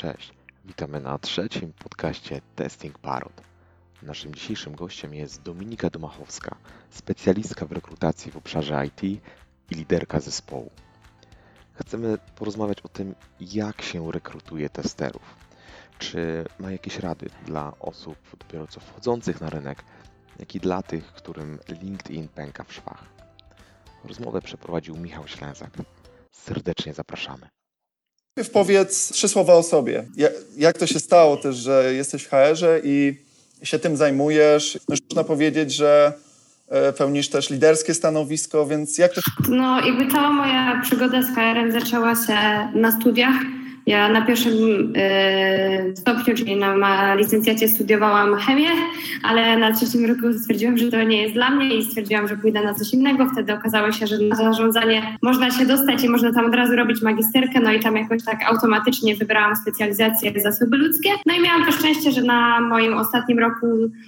Cześć, witamy na trzecim podcaście Testing Parod. Naszym dzisiejszym gościem jest Dominika Domachowska, specjalistka w rekrutacji w obszarze IT i liderka zespołu. Chcemy porozmawiać o tym, jak się rekrutuje testerów. Czy ma jakieś rady dla osób dopiero co wchodzących na rynek, jak i dla tych, którym LinkedIn pęka w szwach. Rozmowę przeprowadził Michał Ślęzak. Serdecznie zapraszamy. Najpierw powiedz trzy słowa o sobie. Jak, to się stało też, że jesteś w HR-ze i się tym zajmujesz? Można powiedzieć, że e, pełnisz też liderskie stanowisko, więc jak to... No jakby cała moja przygoda z HR-em zaczęła się na studiach. Ja na pierwszym y, stopniu, czyli na licencjacie studiowałam chemię, ale na trzecim roku stwierdziłam, że to nie jest dla mnie i stwierdziłam, że pójdę na coś innego. Wtedy okazało się, że na zarządzanie można się dostać i można tam od razu robić magisterkę, no i tam jakoś tak automatycznie wybrałam specjalizację zasoby ludzkie. No i miałam to szczęście, że na moim ostatnim roku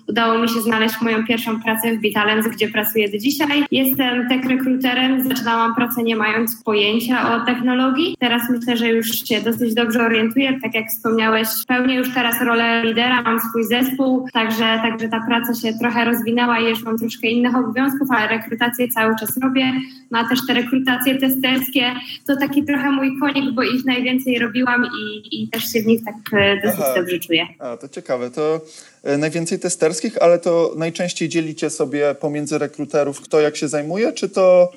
udało mi się znaleźć moją pierwszą pracę w Bitalens, gdzie pracuję do dzisiaj. Jestem tech rekruterem, zaczynałam pracę nie mając pojęcia o technologii. Teraz myślę, że już się dosyć dobrze orientuję. Tak jak wspomniałeś, pełnię już teraz rolę lidera, mam swój zespół, także, także ta praca się trochę rozwinęła i już mam troszkę innych obowiązków, ale rekrutację cały czas robię. No też te rekrutacje testerskie to taki trochę mój konik, bo ich najwięcej robiłam i, i też się w nich tak e, dosyć Aha. dobrze czuję. A, to ciekawe. To e, najwięcej testerskich, ale to najczęściej dzielicie sobie pomiędzy rekruterów, kto jak się zajmuje, czy to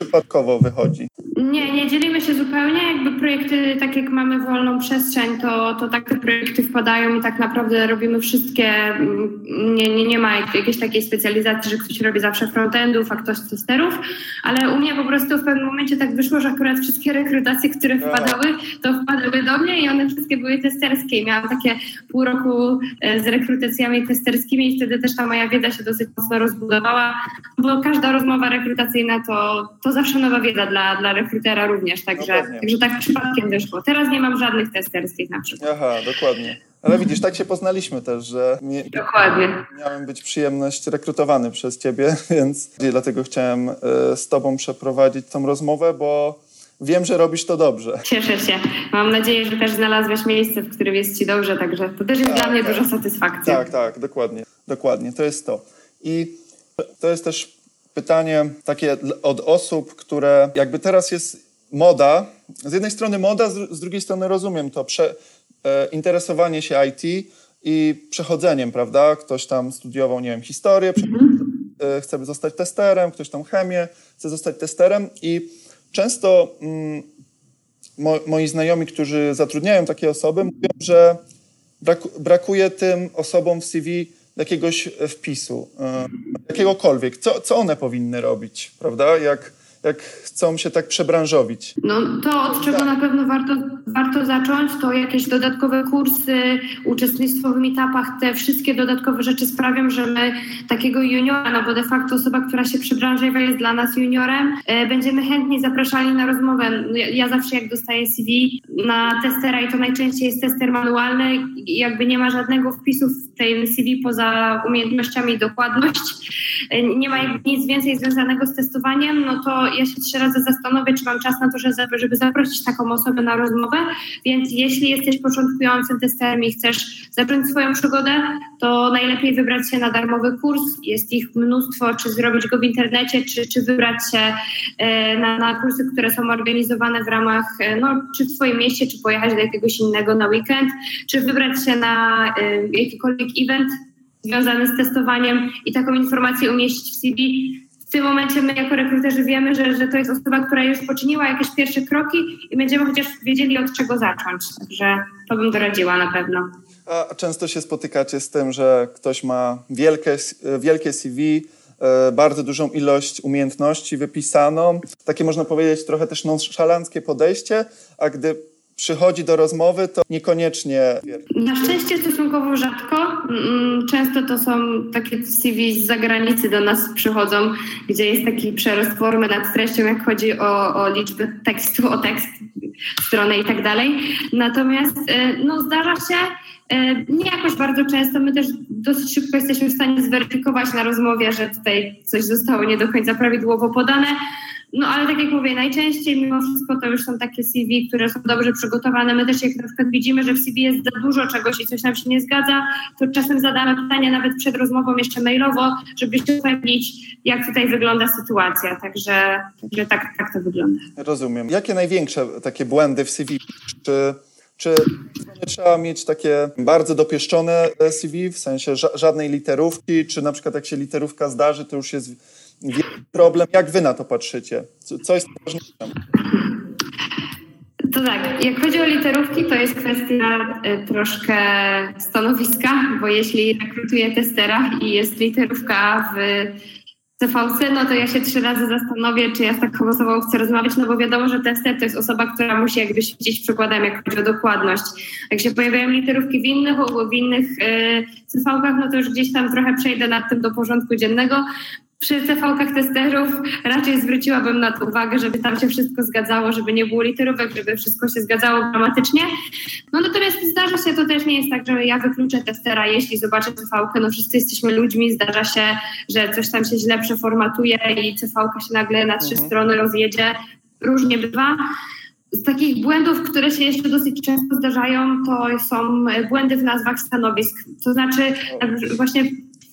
przypadkowo wychodzi? Nie, nie dzielimy się zupełnie. Jakby projekty, tak jak mamy wolną przestrzeń, to, to tak te projekty wpadają i tak naprawdę robimy wszystkie. Mm, nie, nie, nie ma jakiejś takiej specjalizacji, że ktoś robi zawsze frontendów, a ktoś testerów, ale u mnie po prostu w pewnym momencie tak wyszło, że akurat wszystkie rekrutacje, które wpadały, to wpadały do mnie i one wszystkie były testerskie. I miałam takie pół roku e, z rekrutacjami testerskimi i wtedy też ta moja wiedza się dosyć mocno rozbudowała, bo każda rozmowa rekrutacyjna to, to zawsze nowa wiedza dla, dla rekrutera również, także, no także tak przypadkiem wyszło. Teraz nie mam żadnych testerskich na przykład. Aha, dokładnie. Ale widzisz, tak się poznaliśmy też, że nie, Dokładnie. miałem być przyjemność rekrutowany przez ciebie, więc dlatego chciałem e, z tobą przeprowadzić tą rozmowę, bo wiem, że robisz to dobrze. Cieszę się. Mam nadzieję, że też znalazłeś miejsce, w którym jest ci dobrze, także to też jest tak, dla mnie tak. duża satysfakcja. Tak, tak, dokładnie. Dokładnie, to jest to. I to jest też pytanie takie od osób, które jakby teraz jest moda. Z jednej strony moda, z drugiej strony rozumiem to prze, interesowanie się IT i przechodzeniem, prawda? Ktoś tam studiował, nie wiem, historię, e, chce zostać testerem, ktoś tam chemię, chce zostać testerem i często mm, mo, moi znajomi, którzy zatrudniają takie osoby, mówią, że brak, brakuje tym osobom w CV jakiegoś wpisu, e, jakiegokolwiek. Co, co one powinny robić, prawda? Jak, jak chcą się tak przebranżowić? No to od czego na pewno warto, warto zacząć, to jakieś dodatkowe kursy, uczestnictwo w meetupach, te wszystkie dodatkowe rzeczy sprawią, że my takiego juniora, no bo de facto osoba, która się przebranżawia jest dla nas juniorem, e, będziemy chętnie zapraszali na rozmowę. No, ja, ja zawsze jak dostaję CV na testera i to najczęściej jest tester manualny jakby nie ma żadnego wpisu w tej CV poza umiejętnościami i dokładność, e, nie ma nic więcej związanego z testowaniem, no to ja się trzy razy zastanowię, czy mam czas na to, żeby zaprosić taką osobę na rozmowę. Więc jeśli jesteś początkującym testerem i chcesz zacząć swoją przygodę, to najlepiej wybrać się na darmowy kurs. Jest ich mnóstwo, czy zrobić go w internecie, czy, czy wybrać się e, na, na kursy, które są organizowane w ramach, e, no, czy w swoim mieście, czy pojechać do jakiegoś innego na weekend, czy wybrać się na e, jakikolwiek event związany z testowaniem i taką informację umieścić w CV w tym momencie my jako rekruterzy wiemy, że, że to jest osoba, która już poczyniła jakieś pierwsze kroki i będziemy chociaż wiedzieli od czego zacząć. Także to bym doradziła na pewno. A często się spotykacie z tym, że ktoś ma wielkie, wielkie CV, e, bardzo dużą ilość umiejętności wypisaną. Takie można powiedzieć trochę też nonszalanckie podejście, a gdy przychodzi do rozmowy, to niekoniecznie. Na szczęście stosunkowo rzadko. Mm, często to są takie CV z zagranicy do nas przychodzą, gdzie jest taki przerost formy nad treścią, jak chodzi o, o liczbę tekstu, o tekst, stronę i tak dalej. Natomiast e, no, zdarza się, e, nie jakoś bardzo często, my też dosyć szybko jesteśmy w stanie zweryfikować na rozmowie, że tutaj coś zostało nie do końca prawidłowo podane, No ale tak jak mówię, najczęściej mimo wszystko to już są takie CV, które są dobrze przygotowane. My też jak na przykład widzimy, że w CV jest za dużo czegoś i coś nam się nie zgadza, to czasem zadamy pytania nawet przed rozmową jeszcze mailowo, żeby się upewnić, jak tutaj wygląda sytuacja. Także że tak, tak to wygląda. Rozumiem. Jakie największe takie błędy w CV? Czy, czy trzeba mieć takie bardzo dopieszczone CV, w sensie ża żadnej literówki, czy na przykład jak się literówka zdarzy, to już jest problem. Jak wy na to patrzycie? Co jest ważniejsze? To tak, jak chodzi o literówki, to jest kwestia y, troszkę stanowiska, bo jeśli rekrutuję testera i jest literówka w CVC, no to ja się trzy razy zastanowię, czy ja z taką osobą chcę rozmawiać, no bo wiadomo, że tester to jest osoba, która musi jakby świecić przykładem, jak chodzi o dokładność. Jak się pojawiają literówki w innych, w innych yy, CV-kach, no to już gdzieś tam trochę przejdę nad tym do porządku dziennego, przy CV-kach testerów raczej zwróciłabym na to uwagę, żeby tam się wszystko zgadzało, żeby nie było literówek, żeby wszystko się zgadzało gramatycznie. No natomiast zdarza się, to też nie jest tak, że ja wykluczę testera, jeśli zobaczę CV-kę, no wszyscy jesteśmy ludźmi, zdarza się, że coś tam się źle przeformatuje i CV-ka się nagle na trzy mhm. strony rozjedzie. Różnie bywa. Z takich błędów, które się jeszcze dosyć często zdarzają, to są błędy w nazwach stanowisk. To znaczy właśnie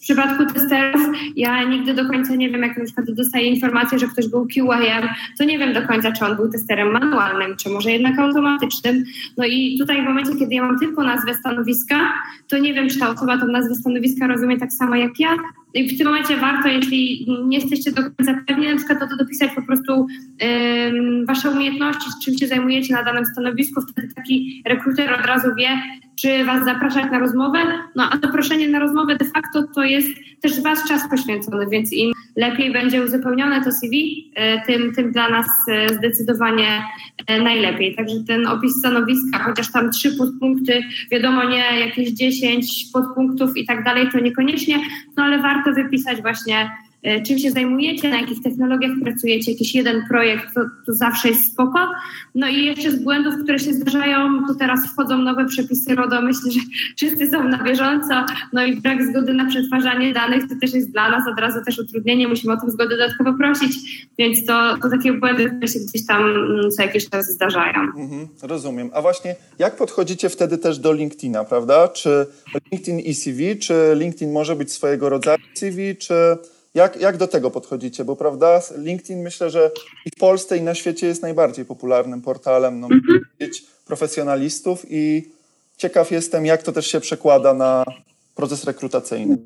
przypadku testerów ja nigdy do końca nie wiem, jak na przykład dostaję informację, że ktoś był QA, to nie wiem do końca, czy on był testerem manualnym, czy może jednak automatycznym. No i tutaj w momencie, kiedy ja mam tylko nazwę stanowiska, to nie wiem, czy ta osoba tą nazwę stanowiska rozumie tak samo jak ja, i w tym momencie warto, jeśli nie jesteście do końca pewni, na przykład to, dopisać po prostu um, wasze umiejętności, czym się zajmujecie na danym stanowisku, wtedy taki rekruter od razu wie, czy was zapraszać na rozmowę. No a zaproszenie na rozmowę de facto to jest też wasz czas poświęcony, więc im lepiej będzie uzupełnione to CV, e, tym, tym dla nas e, zdecydowanie e, najlepiej. Także ten opis stanowiska, chociaż tam trzy podpunkty, wiadomo nie jakieś dziesięć podpunktów i tak dalej, to niekoniecznie, no ale warto wypisać właśnie czym się zajmujecie, na jakich technologiach pracujecie, jakiś jeden projekt, to, to zawsze jest spoko. No i jeszcze z błędów, które się zdarzają, to teraz wchodzą nowe przepisy RODO, myślę, że wszyscy są na bieżąco, no i brak zgody na przetwarzanie danych to też jest dla nas od razu też utrudnienie, musimy o tę zgodę dodatkowo prosić, więc to, to takie błędy, które się gdzieś tam mm, co jakiś czas zdarzają. Mhm, rozumiem. A właśnie jak podchodzicie wtedy też do LinkedIna, prawda? Czy LinkedIn i CV, czy LinkedIn może być swojego rodzaju CV, czy jak, jak do tego podchodzicie? Bo prawda, LinkedIn myślę, że i w Polsce, i na świecie jest najbardziej popularnym portalem no, mhm. profesjonalistów i ciekaw jestem, jak to też się przekłada na proces rekrutacyjny.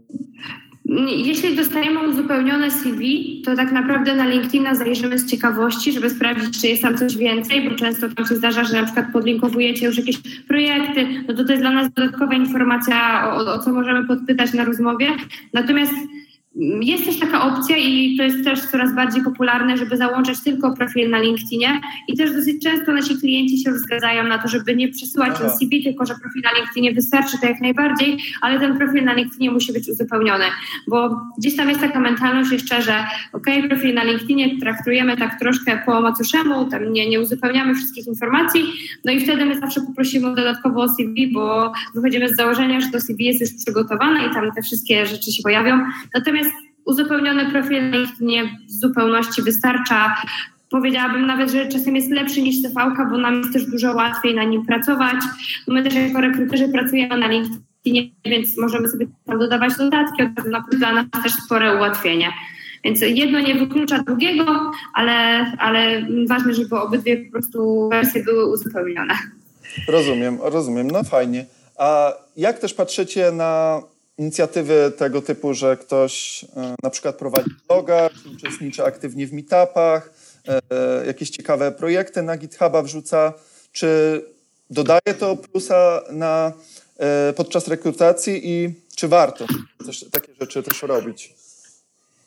Jeśli dostajemy uzupełnione CV, to tak naprawdę na LinkedIna zajrzymy z ciekawości, żeby sprawdzić, czy jest tam coś więcej, bo często tam się zdarza, że na przykład podlinkowujecie już jakieś projekty, no to to jest dla nas dodatkowa informacja, o, o co możemy podpytać na rozmowie. Natomiast jest też taka opcja i to jest też coraz bardziej popularne, żeby załączać tylko profil na LinkedInie i też dosyć często nasi klienci się zgadzają na to, żeby nie przesyłać ten CV, tylko że profil na LinkedInie wystarczy, to jak najbardziej, ale ten profil na LinkedInie musi być uzupełniony, bo gdzieś tam jest taka mentalność jeszcze, że ok, profil na LinkedInie traktujemy tak troszkę po macuszemu, tam nie, nie uzupełniamy wszystkich informacji, no i wtedy my zawsze poprosimy dodatkowo o CV, bo wychodzimy z założenia, że to CV jest już przygotowane i tam te wszystkie rzeczy się pojawią, natomiast uzupełniony profil na LinkedInie w zupełności wystarcza. Powiedziałabym nawet, że czasem jest lepszy niż CV, bo nam jest też dużo łatwiej na nim pracować. My też jako rekruterzy pracujemy na LinkedInie, więc możemy sobie tam dodawać dodatki, dla nas też spore ułatwienie. Więc jedno nie wyklucza drugiego, ale, ale ważne, żeby obydwie po prostu wersje były uzupełnione. Rozumiem, rozumiem. No fajnie. A jak też patrzycie na inicjatywy tego typu, że ktoś e, na przykład prowadzi bloga, czy uczestniczy aktywnie w meetupach, e, jakieś ciekawe projekty na GitHuba wrzuca, czy dodaje to plusa na, e, podczas rekrutacji i czy warto takie rzeczy też robić?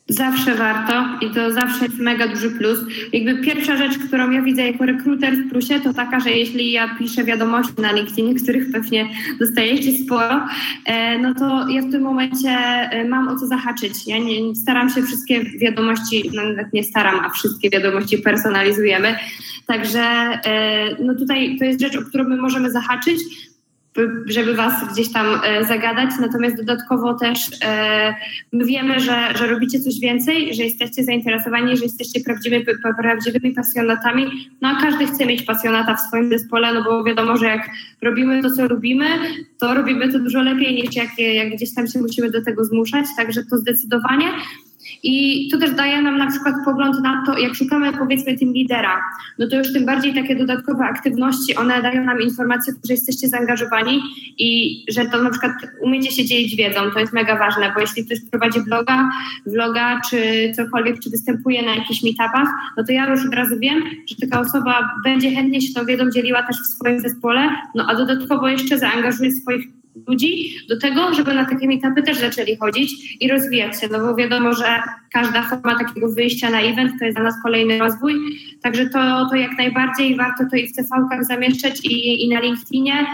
Zawsze warto i to zawsze jest mega duży plus. Jakby pierwsza rzecz, którą ja widzę jako rekruter w plusie, to taka, że jeśli ja piszę wiadomości na LinkedIn, których pewnie dostajecie sporo, e, no to ja w tym momencie e, mam o co zahaczyć. Ja nie, staram się wszystkie wiadomości, no nawet nie staram, a wszystkie wiadomości personalizujemy. Także e, no tutaj to jest rzecz, o którą my możemy zahaczyć. Żeby was gdzieś tam e, zagadać. Natomiast dodatkowo też e, my wiemy, że, że robicie coś więcej, że jesteście zainteresowani, że jesteście prawdziwymi, prawdziwymi pasjonatami. No a każdy chce mieć pasjonata w swoim zespole, no bo wiadomo, że jak robimy to, co lubimy, to robimy to dużo lepiej niż jak, jak gdzieś tam się musimy do tego zmuszać. Także to zdecydowanie. I to też daje nam na przykład pogląd na to, jak szukamy powiedzmy tym lidera, no to już tym bardziej takie dodatkowe aktywności, one dają nam informację, że jesteście zaangażowani i że to na przykład umiecie się dzielić wiedzą, to jest mega ważne, bo jeśli ktoś prowadzi bloga, vloga czy cokolwiek, czy występuje na jakichś meetupach, no to ja już od razu wiem, że taka osoba będzie chętnie się tą wiedzą dzieliła też w swoim zespole, no a dodatkowo jeszcze zaangażuje swoich ludzi do tego, żeby na takie meetupy też zaczęli chodzić i rozwijać się, no bo wiadomo, że każda forma takiego wyjścia na event to jest dla nas kolejny rozwój, także to, to jak najbardziej warto to i w CV-kach zamieszczać i, i na LinkedInie,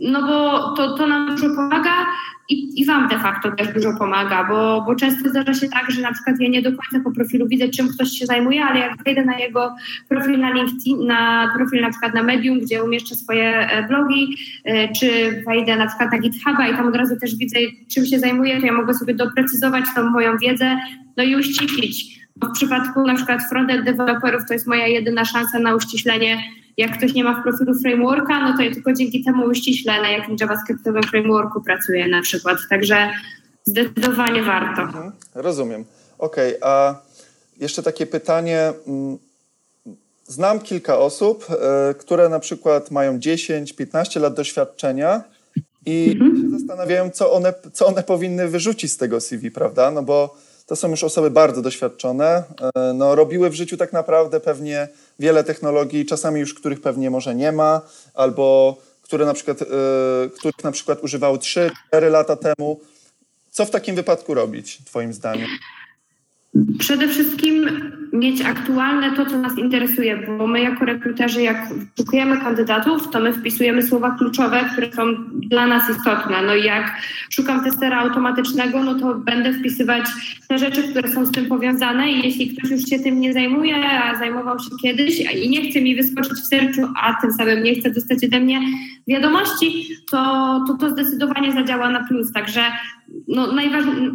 no bo to, to nam dużo pomaga, i, i Wam de facto też dużo pomaga, bo, bo często zdarza się tak, że na przykład ja nie do końca po profilu widzę, czym ktoś się zajmuje, ale jak wejdę na jego profil na LinkedIn, na profil na przykład na Medium, gdzie umieszczę swoje e, blogi, e, czy wejdę na przykład na GitHuba i tam od razu też widzę, czym się zajmuję, to ja mogę sobie doprecyzować tą moją wiedzę, no i uściślić. W przypadku na przykład frontend deweloperów to jest moja jedyna szansa na uściślenie jak ktoś nie ma w profilu frameworka, no to ja tylko dzięki temu uściśle, na jakim JavaScriptowym frameworku pracuję na przykład. Także zdecydowanie warto. Mhm, rozumiem. Okej, okay, a jeszcze takie pytanie. Mm, znam kilka osób, e, które na przykład mają 10-15 lat doświadczenia i mhm. się zastanawiają, co one, co one powinny wyrzucić z tego CV, prawda? No bo to są już osoby bardzo doświadczone, e, no, robiły w życiu tak naprawdę pewnie wiele technologii, czasami już których pewnie może nie ma, albo które na przykład, e, których na przykład używały 3-4 lata temu. Co w takim wypadku robić, Twoim zdaniem? Przede wszystkim mieć aktualne to, co nas interesuje, bo my jako rekruterzy, jak szukujemy kandydatów, to my wpisujemy słowa kluczowe, które są dla nas istotne. No i jak szukam testera automatycznego, no to będę wpisywać te rzeczy, które są z tym powiązane i jeśli ktoś już się tym nie zajmuje, a zajmował się kiedyś i nie chce mi wyskoczyć w sercu, a tym samym nie chce dostać ode mnie wiadomości, to to, to zdecydowanie zadziała na plus. Także no,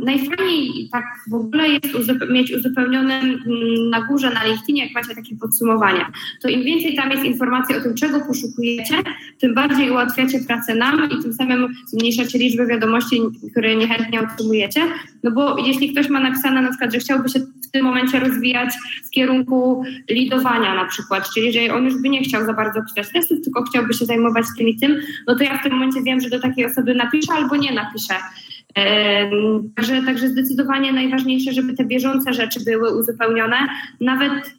najfajniej tak w ogóle jest mieć uzupełnione mm, na górze na LinkedInie, jak macie takie podsumowania. To im więcej tam jest informacji o tym, czego poszukujecie, tym bardziej ułatwiacie pracę nam i tym samym zmniejszacie liczbę wiadomości, które niechętnie otrzymujecie. No bo jeśli ktoś ma napisane na przykład, że chciałby się w tym momencie rozwijać w kierunku lidowania na przykład, czyli że on już by nie chciał za bardzo pisać testów, tylko chciałby się zajmować tym i tym, no to ja w tym momencie wiem, że do takiej osoby napiszę albo nie napiszę. Także, także zdecydowanie najważniejsze, żeby te bieżące rzeczy były uzupełnione. Nawet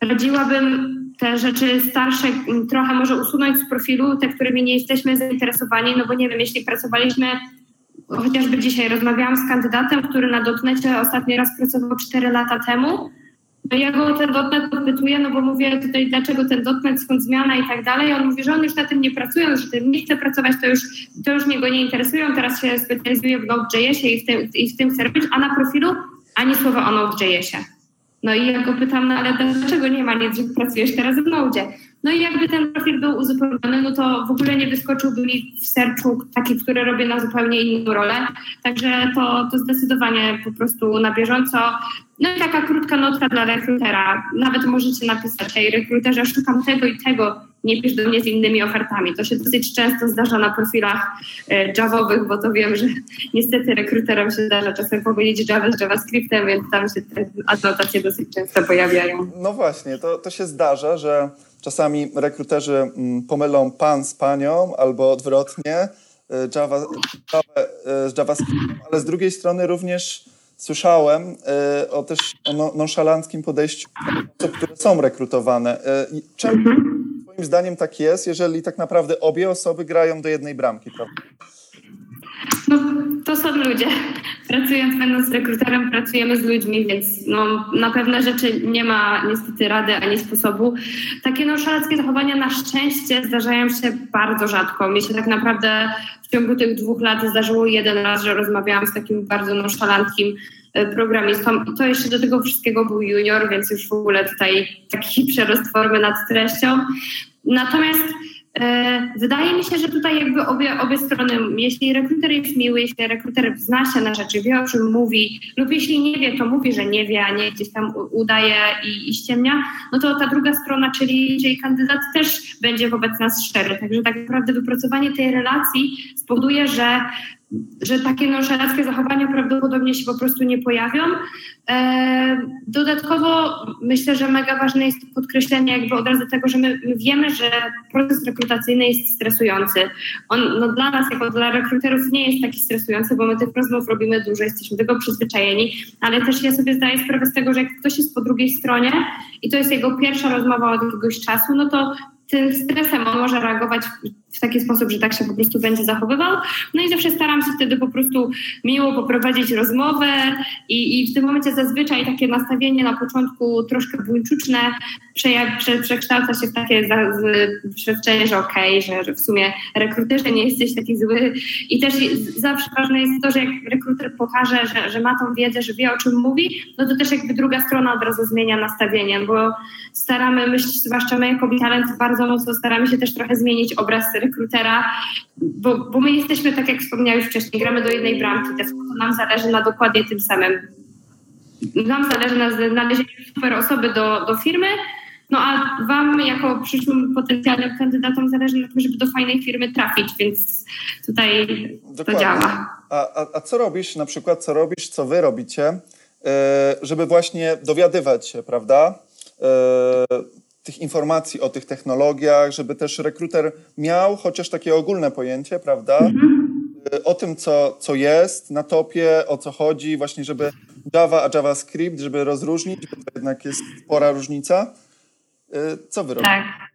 radziłabym te rzeczy starsze trochę może usunąć z profilu, te, którymi nie jesteśmy zainteresowani, no bo nie wiem, jeśli pracowaliśmy, chociażby dzisiaj rozmawiałam z kandydatem, który na dotnecie ostatni raz pracował 4 lata temu, ja go ten dotnet podpytuję, no bo mówię tutaj, dlaczego ten dotnet, skąd zmiana i tak dalej. On mówi, że on już na tym nie pracuje, już tym nie chce pracować, to już, to już mnie go nie interesuje, on teraz się specjalizuje w Node.jsie i w tym, i w tym chce robić, a na profilu ani słowa o Node.jsie. No i ja go pytam, no ale dlaczego nie ma nic, że pracujesz teraz w Node? No i jakby ten profil był uzupełniony, no to w ogóle nie wyskoczyłby mi w sercu taki, który robię na zupełnie inną rolę. Także to, to zdecydowanie po prostu na bieżąco. No i taka krótka notka dla rekrutera. Nawet możecie napisać, hej rekruterze, szukam tego i tego, nie pisz do mnie z innymi ofertami. To się dosyć często zdarza na profilach e, javowych, bo to wiem, że niestety rekruterom się zdarza czasem powiedzieć Java z JavaScriptem, więc tam się te adnotacje dosyć często pojawiają. No właśnie, to, to się zdarza, że czasami rekruterzy mm, pomylą pan z panią albo odwrotnie e, Java, Java e, z JavaScriptem, ale z drugiej strony również słyszałem o też o nonszalanckim podejściu osób, które są rekrutowane. Czemu Moim zdaniem tak jest, jeżeli tak naprawdę obie osoby grają do jednej bramki, prawda? No, to są ludzie. Pracując, będąc rekruterem, pracujemy z ludźmi, więc no, na pewne rzeczy nie ma niestety rady ani sposobu. Takie nonszalanckie zachowania na szczęście zdarzają się bardzo rzadko. Mi się tak naprawdę w ciągu tych dwóch lat zdarzyło jeden raz, że rozmawiałam z takim bardzo nonszalanckim E, programistą. I to jeszcze do tego wszystkiego był junior, więc już w ogóle tutaj taki przerost formy nad treścią. Natomiast E, wydaje mi się, że tutaj jakby obie, obie strony, jeśli rekruter jest miły, jeśli rekruter zna się na rzeczy, wie o czym mówi, lub jeśli nie wie, to mówi, że nie wie, a nie gdzieś tam udaje i, i ściemnia, no to ta druga strona, czyli, czyli kandydat też będzie wobec nas szczery. Także tak naprawdę wypracowanie tej relacji spowoduje, że że takie nonszalanckie zachowania prawdopodobnie się po prostu nie pojawią. E, dodatkowo myślę, że mega ważne jest podkreślenie jakby od razu tego, że my, my wiemy, że proces rekrutacyjny jest stresujący. On no, dla nas, jako dla rekruterów nie jest taki stresujący, bo my tych rozmów robimy dużo, jesteśmy tego przyzwyczajeni, ale też ja sobie zdaję sprawę z tego, że jak ktoś jest po drugiej stronie i to jest jego pierwsza rozmowa od jakiegoś czasu, no to tym stresem on może reagować w taki sposób, że tak się po prostu będzie zachowywał. No i zawsze staram się wtedy po prostu miło poprowadzić rozmowę i, i w tym momencie zazwyczaj takie nastawienie na początku troszkę buńczuczne prze, prze, przekształca się w takie przeświadczenie, że okej, okay, że, że w sumie rekruterze nie jesteś taki zły i też zawsze ważne jest to, że jak rekruter pokaże, że, że ma tą wiedzę, że wie o czym mówi, no to też jakby druga strona od razu zmienia nastawienie, bo staramy myśleć, zwłaszcza my jako Talent bardzo mocno staramy się też trochę zmienić obraz rekrutera, bo, bo my jesteśmy, tak jak wspomniałeś wcześniej, gramy do jednej bramki, też nam zależy na dokładnie tym samym. Nam zależy na znalezieniu super osoby do, do firmy, no a Wam jako przyszłym potencjalnym kandydatom zależy na tym, żeby do fajnej firmy trafić, więc tutaj Dokładnie. to działa. A, a, a co robisz, na przykład co robisz, co Wy robicie, e, żeby właśnie dowiadywać się, prawda? Tych informacji o tych technologiach, żeby też rekruter miał chociaż takie ogólne pojęcie, prawda? Mhm. O tym, co, co jest na topie, o co chodzi, właśnie żeby Java a JavaScript, żeby rozróżnić, bo to jednak jest spora różnica. E, co wy robicie? Tak.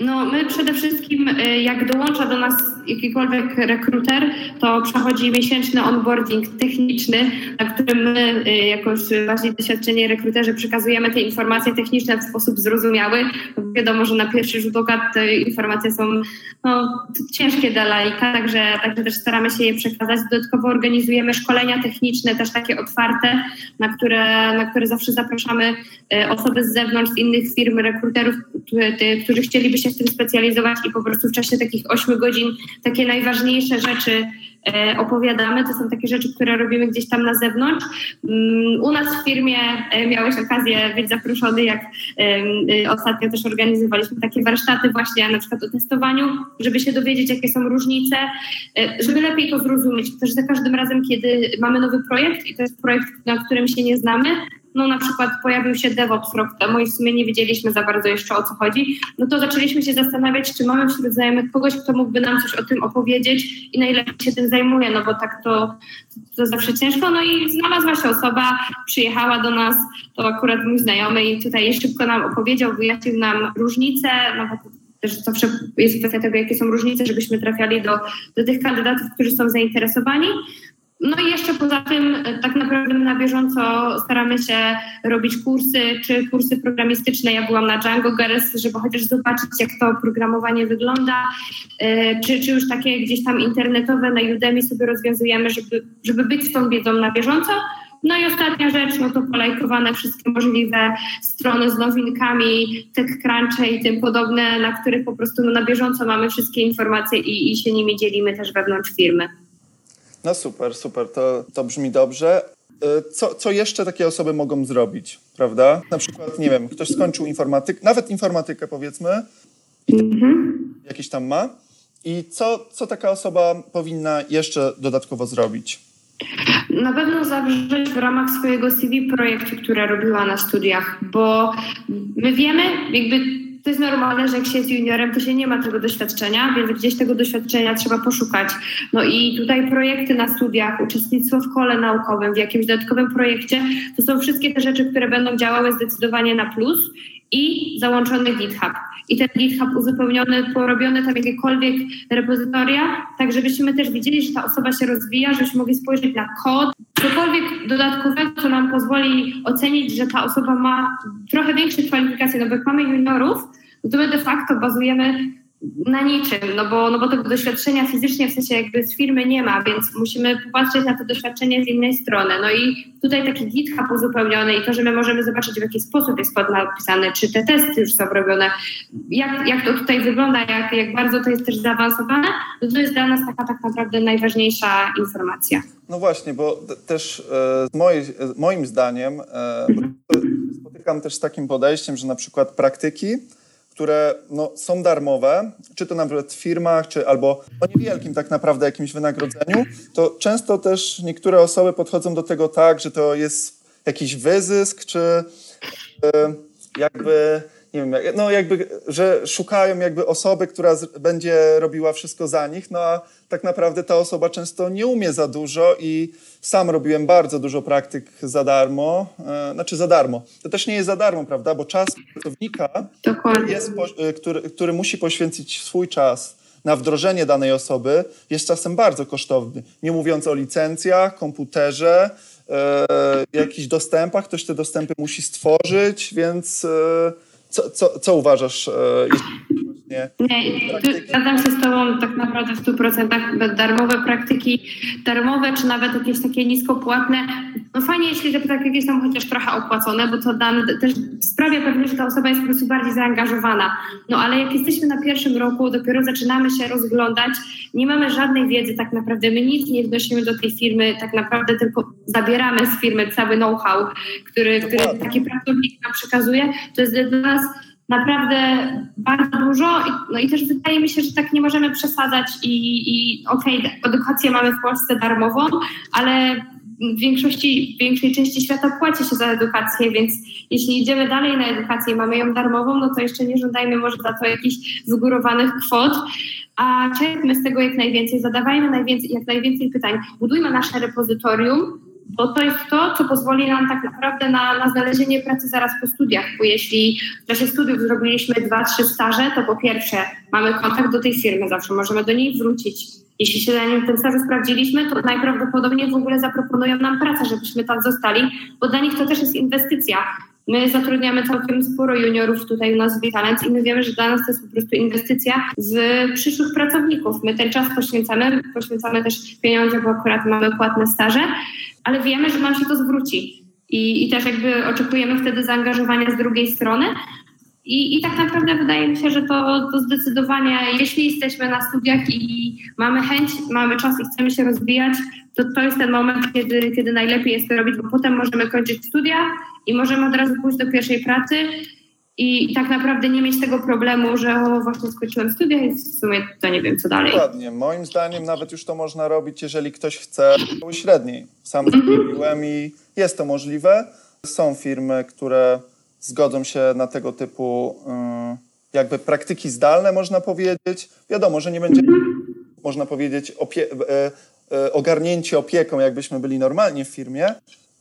No my przede wszystkim, e, jak dołącza do nas jakikolwiek rekruter, to przechodzi miesięczny onboarding techniczny, na którym my e, jako właśnie doświadczeni rekruterzy przekazujemy te informacje techniczne w sposób zrozumiały. Wiadomo, że na pierwszy rzut oka te informacje są no, ciężkie dla laika, także, także też staramy się je przekazać. Dodatkowo organizujemy szkolenia techniczne, też takie otwarte, na które, na które zawsze zapraszamy osoby z zewnątrz, z innych firm, rekruterów, którzy chcieliby się w tym specjalizować i po prostu w czasie takich 8 godzin takie najważniejsze rzeczy e, opowiadamy. To są takie rzeczy, które robimy gdzieś tam na zewnątrz. Mm, u nas w firmie e, miałeś okazję być zaproszony, jak e, ostatnio też organizowaliśmy takie warsztaty właśnie na przykład o testowaniu, żeby się dowiedzieć, jakie są różnice, żeby lepiej to zrozumieć. Też za każdym razem, kiedy mamy nowy projekt i to jest projekt, na którym się nie znamy, no na przykład pojawił się DevOps rok temu i w sumie nie wiedzieliśmy za bardzo jeszcze o co chodzi, no to zaczęliśmy się zastanawiać, czy mamy wśród znajomych kogoś, kto mógłby nam coś o tym opowiedzieć i najlepiej się tym zajmuje, no bo tak to, to zawsze ciężko. No i znalazła się osoba, przyjechała do nas, to akurat mój znajomy i tutaj szybko nam opowiedział, wyjaśnił nam różnice, no bo też zawsze jest kwestia tego, jakie są różnice, żebyśmy trafiali do, do tych kandydatów, którzy są zainteresowani. No i jeszcze poza tym e, tak naprawdę na bieżąco staramy się robić kursy, czy kursy programistyczne. Ja byłam na Django Geres, żeby chociaż zobaczyć, jak to programowanie wygląda, e, czy, czy już takie gdzieś tam internetowe na Udemy sobie rozwiązujemy, żeby, żeby być z tą wiedzą na bieżąco. No i ostatnia rzecz, no to polajkowane wszystkie możliwe strony z nowinkami, TechCrunche i tym podobne, na których po prostu no, na bieżąco mamy wszystkie informacje i, i się nimi dzielimy też wewnątrz firmy. No super, super, to, to brzmi dobrze. Y, co, co jeszcze takie osoby mogą zrobić, prawda? Na przykład, nie wiem, ktoś skończył informatykę, nawet informatykę powiedzmy, mhm. jakiś tam ma. I co, co taka osoba powinna jeszcze dodatkowo zrobić? Na pewno zawrzeć w ramach swojego CV projektu, które robiła na studiach, bo my wiemy, jakby to jest normalne, że jak się jest juniorem, to się nie ma tego doświadczenia, więc gdzieś tego doświadczenia trzeba poszukać. No i tutaj projekty na studiach, uczestnictwo w kole naukowym, w jakimś dodatkowym projekcie, to są wszystkie te rzeczy, które będą działały zdecydowanie na plus i załączony GitHub. I ten GitHub uzupełniony, porobiony tam jakiekolwiek repozytoria, tak żebyśmy też widzieli, że ta osoba się rozwija, żebyśmy mogli spojrzeć na kod, cokolwiek dodatkowego, co nam pozwoli ocenić, że ta osoba ma trochę większe kwalifikacje, no bo jak mamy juniorów, no to my de facto bazujemy na niczym, no bo, no bo tego doświadczenia fizycznie w sensie jakby z firmy nie ma, więc musimy popatrzeć na to doświadczenie z innej strony. No i tutaj taki GitHub uzupełniony i to, że my możemy zobaczyć w jaki sposób jest kod napisany, czy te testy już są robione, jak, jak to tutaj wygląda, jak, jak bardzo to jest też zaawansowane, no to jest dla nas taka tak naprawdę najważniejsza informacja. No właśnie, bo też e, mojej, moim zdaniem e, spotykam też z takim podejściem, że na przykład praktyki, które no, są darmowe, czy to nawet w firmach, czy albo o niewielkim tak naprawdę jakimś wynagrodzeniu, to często też niektóre osoby podchodzą do tego tak, że to jest jakiś wyzysk, czy e, jakby nie wiem, no jakby, że szukają jakby osoby, która będzie robiła wszystko za nich, no a tak naprawdę ta osoba często nie umie za dużo i sam robiłem bardzo dużo praktyk za darmo, e, znaczy za darmo. To też nie jest za darmo, prawda, bo czas pracownika, jest, e, który, który musi poświęcić swój czas na wdrożenie danej osoby, jest czasem bardzo kosztowny. Nie mówiąc o licencjach, komputerze, e, jakichś dostępach, ktoś te dostępy musi stworzyć, więc... E, co, co, co uważasz? E, nie, zgadzam się z Tobą tak naprawdę w 100%. Darmowe praktyki, darmowe czy nawet jakieś takie niskopłatne. No fajnie, jeśli te praktyki są chociaż trochę opłacone, bo to nam też sprawia pewnie, że ta osoba jest po prostu bardziej zaangażowana. No ale jak jesteśmy na pierwszym roku, dopiero zaczynamy się rozglądać, nie mamy żadnej wiedzy tak naprawdę, my nic nie wnosimy do tej firmy, tak naprawdę tylko zabieramy z firmy cały know-how, który, który taki pracownik nam przekazuje, to jest dla nas naprawdę bardzo dużo no i też wydaje mi się, że tak nie możemy przesadzać i, i okej, okay, edukację mamy w Polsce darmową, ale w większości, w większej części świata płaci się za edukację, więc jeśli idziemy dalej na edukację i mamy ją darmową, no to jeszcze nie żądajmy może za to jakichś wygórowanych kwot, a czerpmy z tego jak najwięcej, zadawajmy najwięcej, jak najwięcej pytań, budujmy nasze repozytorium, bo to jest to, co pozwoli nam tak naprawdę na, na znalezienie pracy zaraz po studiach, bo jeśli w czasie studiów zrobiliśmy dwa, trzy staże, to po pierwsze mamy kontakt do tej firmy, zawsze możemy do niej wrócić. Jeśli się na nim ten staż sprawdziliśmy, to najprawdopodobniej w ogóle zaproponują nam pracę, żebyśmy tam zostali, bo dla nich to też jest inwestycja. My zatrudniamy całkiem sporo juniorów tutaj u nas w Vitalent i my wiemy, że dla nas to jest po prostu inwestycja z przyszłych pracowników. My ten czas poświęcamy, poświęcamy też pieniądze, bo akurat mamy płatne staże, ale wiemy, że nam się to zwróci. I, I też jakby oczekujemy wtedy zaangażowania z drugiej strony. I, I tak naprawdę wydaje mi się, że to, to zdecydowanie, jeśli jesteśmy na studiach i mamy chęć, mamy czas i chcemy się rozwijać, to to jest ten moment, kiedy, kiedy najlepiej jest to robić, bo potem możemy kończyć studia i możemy od razu pójść do pierwszej pracy i, i tak naprawdę nie mieć tego problemu, że o, właśnie skończyłem studia i w sumie to nie wiem, co dalej. Dokładnie. Moim zdaniem nawet już to można robić, jeżeli ktoś chce średniej. Sam mm zrobiłem i jest to możliwe. Są firmy, które zgodzą się na tego typu y, jakby praktyki zdalne, można powiedzieć. Wiadomo, że nie będzie, można powiedzieć, opie e, e, ogarnięcie opieką, jakbyśmy byli normalnie w firmie,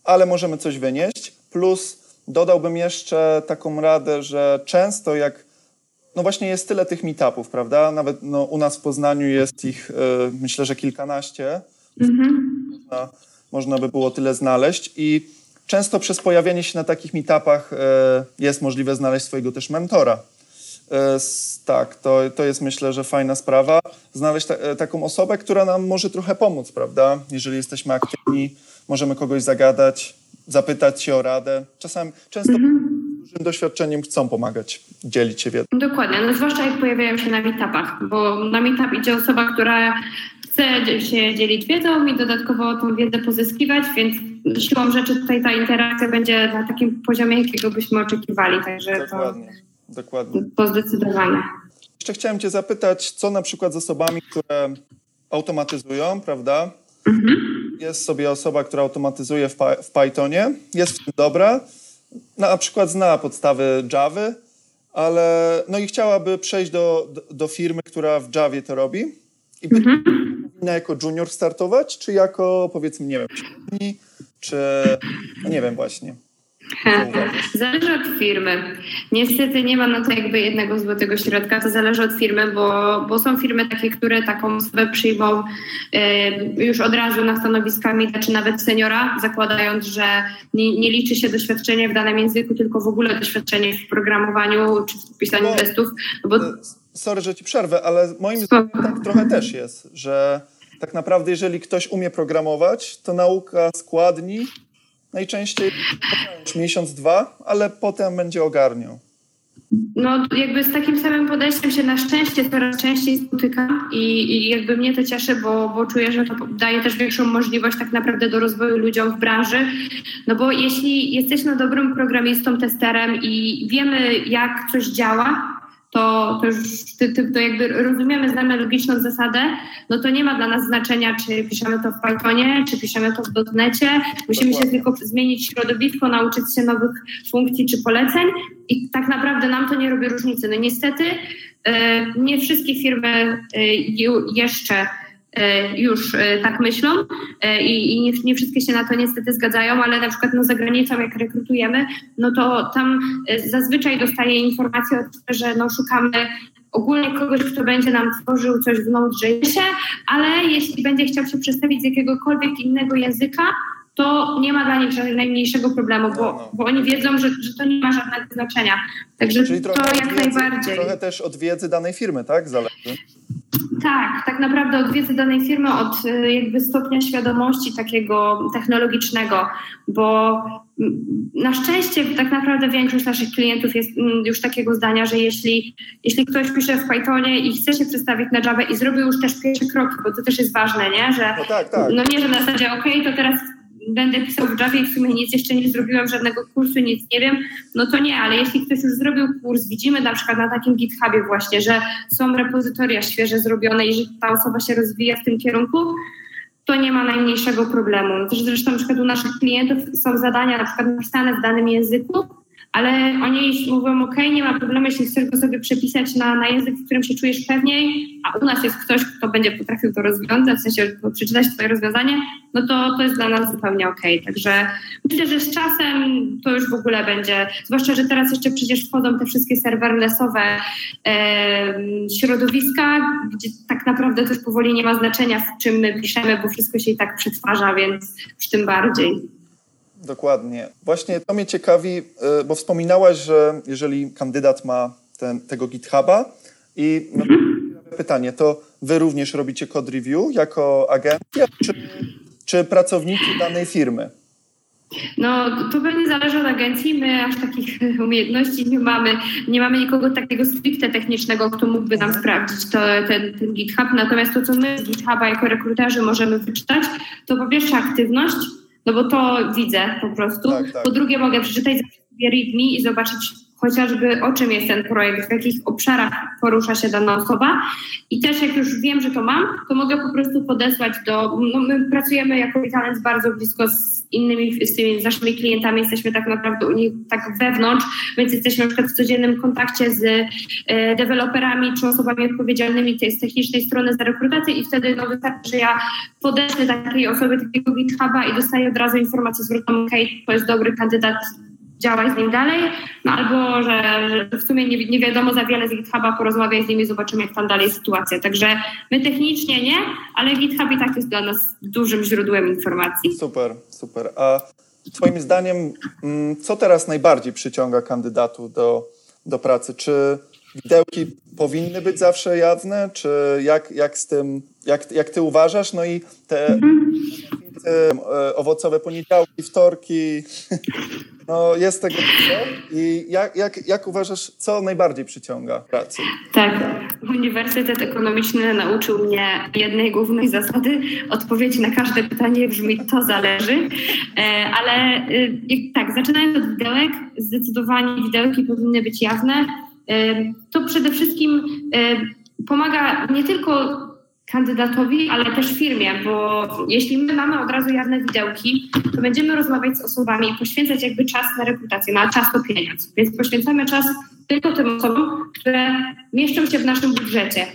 ale możemy coś wynieść. Plus dodałbym jeszcze taką radę, że często jak no właśnie jest tyle tych meetupów, prawda? Nawet no, u nas w Poznaniu jest ich y, myślę, że kilkanaście. Mhm. Można, można by było tyle znaleźć i często przez pojawianie się na takich meetupach y, jest możliwe znaleźć swojego też mentora. Y, tak, to, to jest myślę, że fajna sprawa. Znaleźć ta, taką osobę, która nam może trochę pomóc, prawda? Jeżeli jesteśmy aktywni, możemy kogoś zagadać, zapytać się o radę. Czasami, często mhm. z dużym doświadczeniem chcą pomagać, dzielić się wiedzą. Dokładnie, no zwłaszcza jak pojawiają się na meetupach, bo na meetup idzie osoba, która chce się dzielić wiedzą i dodatkowo tą wiedzę pozyskiwać, więc siłą rzeczy tutaj ta interakcja będzie na takim poziomie, jakiego byśmy oczekiwali, także dokładnie, to, dokładnie. to zdecydowanie. Jeszcze chciałem Cię zapytać, co na przykład z osobami, które automatyzują, prawda? Mhm jest sobie osoba, która automatyzuje w, w Pythonie, jest w tym dobra, na przykład zna podstawy Java, ale no i chciałaby przejść do, do, firmy, która w Javie to robi i mhm. powinna jako junior startować, czy jako powiedzmy, nie wiem, czy no nie wiem właśnie. Zależy od firmy. Niestety nie ma na to jakby jednego złotego środka, to zależy od firmy, bo, bo są firmy takie, które taką osobę przyjmą y, już od razu na stanowiskami, czy nawet seniora, zakładając, że nie, nie, liczy się doświadczenie w danym języku, tylko w ogóle doświadczenie w programowaniu czy w pisaniu no, testów. Bo... sorry, że ci przerwę, ale moim zdaniem tak trochę też jest, że tak naprawdę jeżeli ktoś umie programować, to nauka składni najczęściej miesiąc, dwa, ale potem będzie ogarniał. No jakby z takim samym podejściem się na szczęście coraz częściej spotykam i, i jakby mnie to cieszy, bo, bo czuję, że to daje też większą możliwość tak naprawdę do rozwoju ludziom w branży. No bo jeśli jesteśmy dobrym programistą, testerem i wiemy jak coś działa, to, to już to jakby rozumiemy, znamy logiczną zasadę, no to nie ma dla nas znaczenia, czy piszemy to w Pythonie, czy piszemy to w .NETie. Musimy Dokładnie. się tylko zmienić środowisko, nauczyć się nowych funkcji czy poleceń i tak naprawdę nam to nie robi różnicy. No niestety e, nie wszystkie firmy e, jeszcze już e, tak myślą e, i, nie, wszystkie się na to niestety zgadzają, ale na przykład no, za granicą jak rekrutujemy, no to tam zazwyczaj dostaję informację że no, szukamy ogólnie kogoś, kto będzie nam tworzył coś w Node.jsie, ale jeśli będzie chciał się przestawić z jakiegokolwiek innego języka, to nie ma dla nich najmniejszego problemu, bo, no, no. bo oni wiedzą, że, że to nie ma żadnego znaczenia. Także Czyli to jak wiedzy, najbardziej. Trochę też od wiedzy danej firmy, tak? Zależy. Tak, tak naprawdę od wiedzy danej firmy, od y, jakby stopnia świadomości takiego technologicznego, bo mm, na szczęście tak naprawdę większość naszych klientów jest mm, już takiego zdania, że jeśli, jeśli ktoś pisze w Pythonie i chce się przedstawić na Java i zrobił już też pierwsze kroki, bo to też jest ważne, nie? że no, tak, tak. no nie, że na zasadzie ok, to teraz będę pisał w Javie i w sumie nic jeszcze nie zrobiłam, żadnego kursu, nic nie wiem, no to nie, ale jeśli ktoś już zrobił kurs, widzimy na przykład na takim GitHubie właśnie, że są repozytoria świeże zrobione i że ta osoba się rozwija w tym kierunku, to nie ma najmniejszego problemu. Zresztą na przykład u naszych klientów są zadania na przykład napisane w danym języku, ale oni mówią, ok, nie ma problemu, jeśli chcesz go sobie przepisać na, na język, w którym się czujesz pewniej, a u nas jest ktoś, kto będzie potrafił to rozwiązać, w sensie przeczytać twoje rozwiązanie, no to to jest dla nas zupełnie ok. Także myślę, że z czasem to już w ogóle będzie, zwłaszcza, że teraz jeszcze przecież wchodzą te wszystkie serverlessowe e, środowiska, gdzie tak naprawdę też powoli nie ma znaczenia, w czym my piszemy, bo wszystko się i tak przetwarza, więc już tym bardziej. Dokładnie. Właśnie to mnie ciekawi, y, bo wspominałaś, że jeżeli kandydat ma ten, tego GitHuba i pytanie, to wy również robicie code review jako agencja, czy, czy pracownicy danej firmy? No, to pewnie zależy od agencji. My aż takich umiejętności nie mamy. Nie mamy nikogo takiego stricte technicznego, kto mógłby nam sprawdzić to, ten, ten GitHub. Natomiast to, co my z GitHuba jako rekruterzy możemy wyczytać, to po pierwsze aktywność, no bo to widzę po prostu. Tak, tak. Po drugie mogę przeczytać sobie README i zobaczyć chociażby o czym jest ten projekt, w jakich obszarach porusza się dana osoba. I też jak już wiem, że to mam, to mogę po prostu podesłać do... No my pracujemy jako Talent bardzo blisko z innymi, z tymi z naszymi klientami, jesteśmy tak naprawdę u nich tak wewnątrz, więc jesteśmy na przykład w codziennym kontakcie z e, deweloperami czy osobami odpowiedzialnymi z technicznej strony za rekrutację i wtedy no, wystarczy, że ja podeślę takiej osobie takiego GitHuba i dostaję od razu informację zwrotną, ok, to jest dobry kandydat, działaj z nim dalej, no albo że, że w sumie nie, nie, wiadomo za wiele z GitHuba, porozmawiaj z nimi, zobaczymy jak tam dalej sytuacja. Także my technicznie nie, ale GitHub i tak jest dla nas dużym źródłem informacji. Super, super. A twoim zdaniem mm, co teraz najbardziej przyciąga kandydatów do, do pracy? Czy widełki powinny być zawsze jawne, czy jak, jak z tym, jak, jak ty uważasz? No i te mhm. Owocowe poniedziałki, wtorki, No, jest tego dużo. I jak, jak, jak uważasz, co najbardziej przyciąga pracy? Tak. Uniwersytet Ekonomiczny nauczył mnie jednej głównej zasady. Odpowiedź na każde pytanie brzmi to zależy. E, ale y, tak, zaczynając od widełek, zdecydowanie widełki powinny być jawne. E, to przede wszystkim e, pomaga nie tylko kandydatowi, ale też firmie, bo jeśli my mamy od razu jawne widełki, to będziemy rozmawiać z osobami i poświęcać jakby czas na rekrutację, na czas to pieniądz. Więc poświęcamy czas tylko tym osobom, które mieszczą się w naszym budżecie.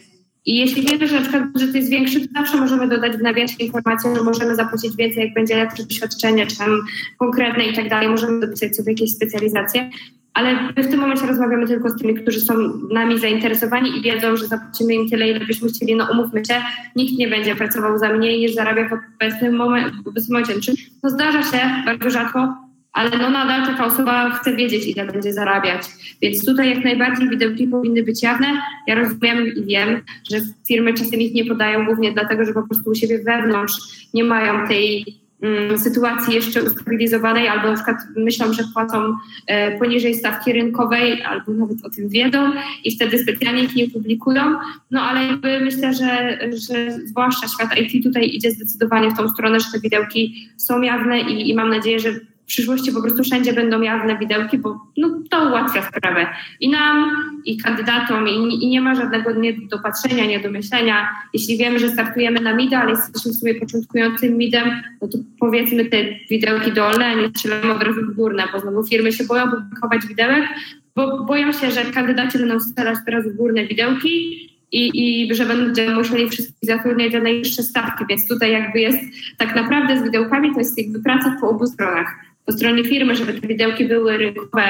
I jeśli wiemy, że na przykład budżet jest większy, to zawsze możemy dodać w nawiasie informację, że możemy zapłacić więcej, jak będzie lepsze doświadczenie, czy tam konkretne i tak dalej. Możemy dopisać sobie jakieś specjalizacje ale w tym momencie rozmawiamy tylko z tymi, którzy są nami zainteresowani i wiedzą, że zapłacimy im tyle, ile byśmy chcieli. No umówmy się, nikt nie będzie pracował za mniej niż zarabia w obecnym, moment, w obecnym momencie. no zdarza się bardzo rzadko, ale no nadal taka osoba chce wiedzieć, ile będzie zarabiać. Więc tutaj jak najbardziej widełki powinny być jawne. Ja rozumiem i wiem, że firmy czasem ich nie podają głównie dlatego, że po prostu u siebie wewnątrz nie mają tej sytuacji jeszcze ustabilizowanej, albo na przykład myślą, że płacą e, poniżej stawki rynkowej, albo nawet o tym wiedzą i wtedy specjalnie ich nie publikują. No ale jakby myślę, że, że zwłaszcza świat IT tutaj idzie zdecydowanie w tą stronę, że te widełki są jawne i, i mam nadzieję, że przyszłości po prostu wszędzie będą jawne widełki, bo no, to ułatwia sprawę i nam, i kandydatom, i, i nie ma żadnego niedopatrzenia, niedomyślenia. Jeśli wiemy, że startujemy na MIDA, ale jesteśmy w sumie początkującym MIDem, no to powiedzmy te widełki dolne, a nie strzelamy od razu w górne, bo znowu firmy się boją publikować widełek, bo boją się, że kandydaci będą strzelać teraz w górne widełki, i, i że będziemy musieli wszystkich zatrudniać za najniższe stawki, więc tutaj jakby jest tak naprawdę z widełkami to jest jakby praca po obu stronach po stronie firmy, żeby te widełki były rynkowe,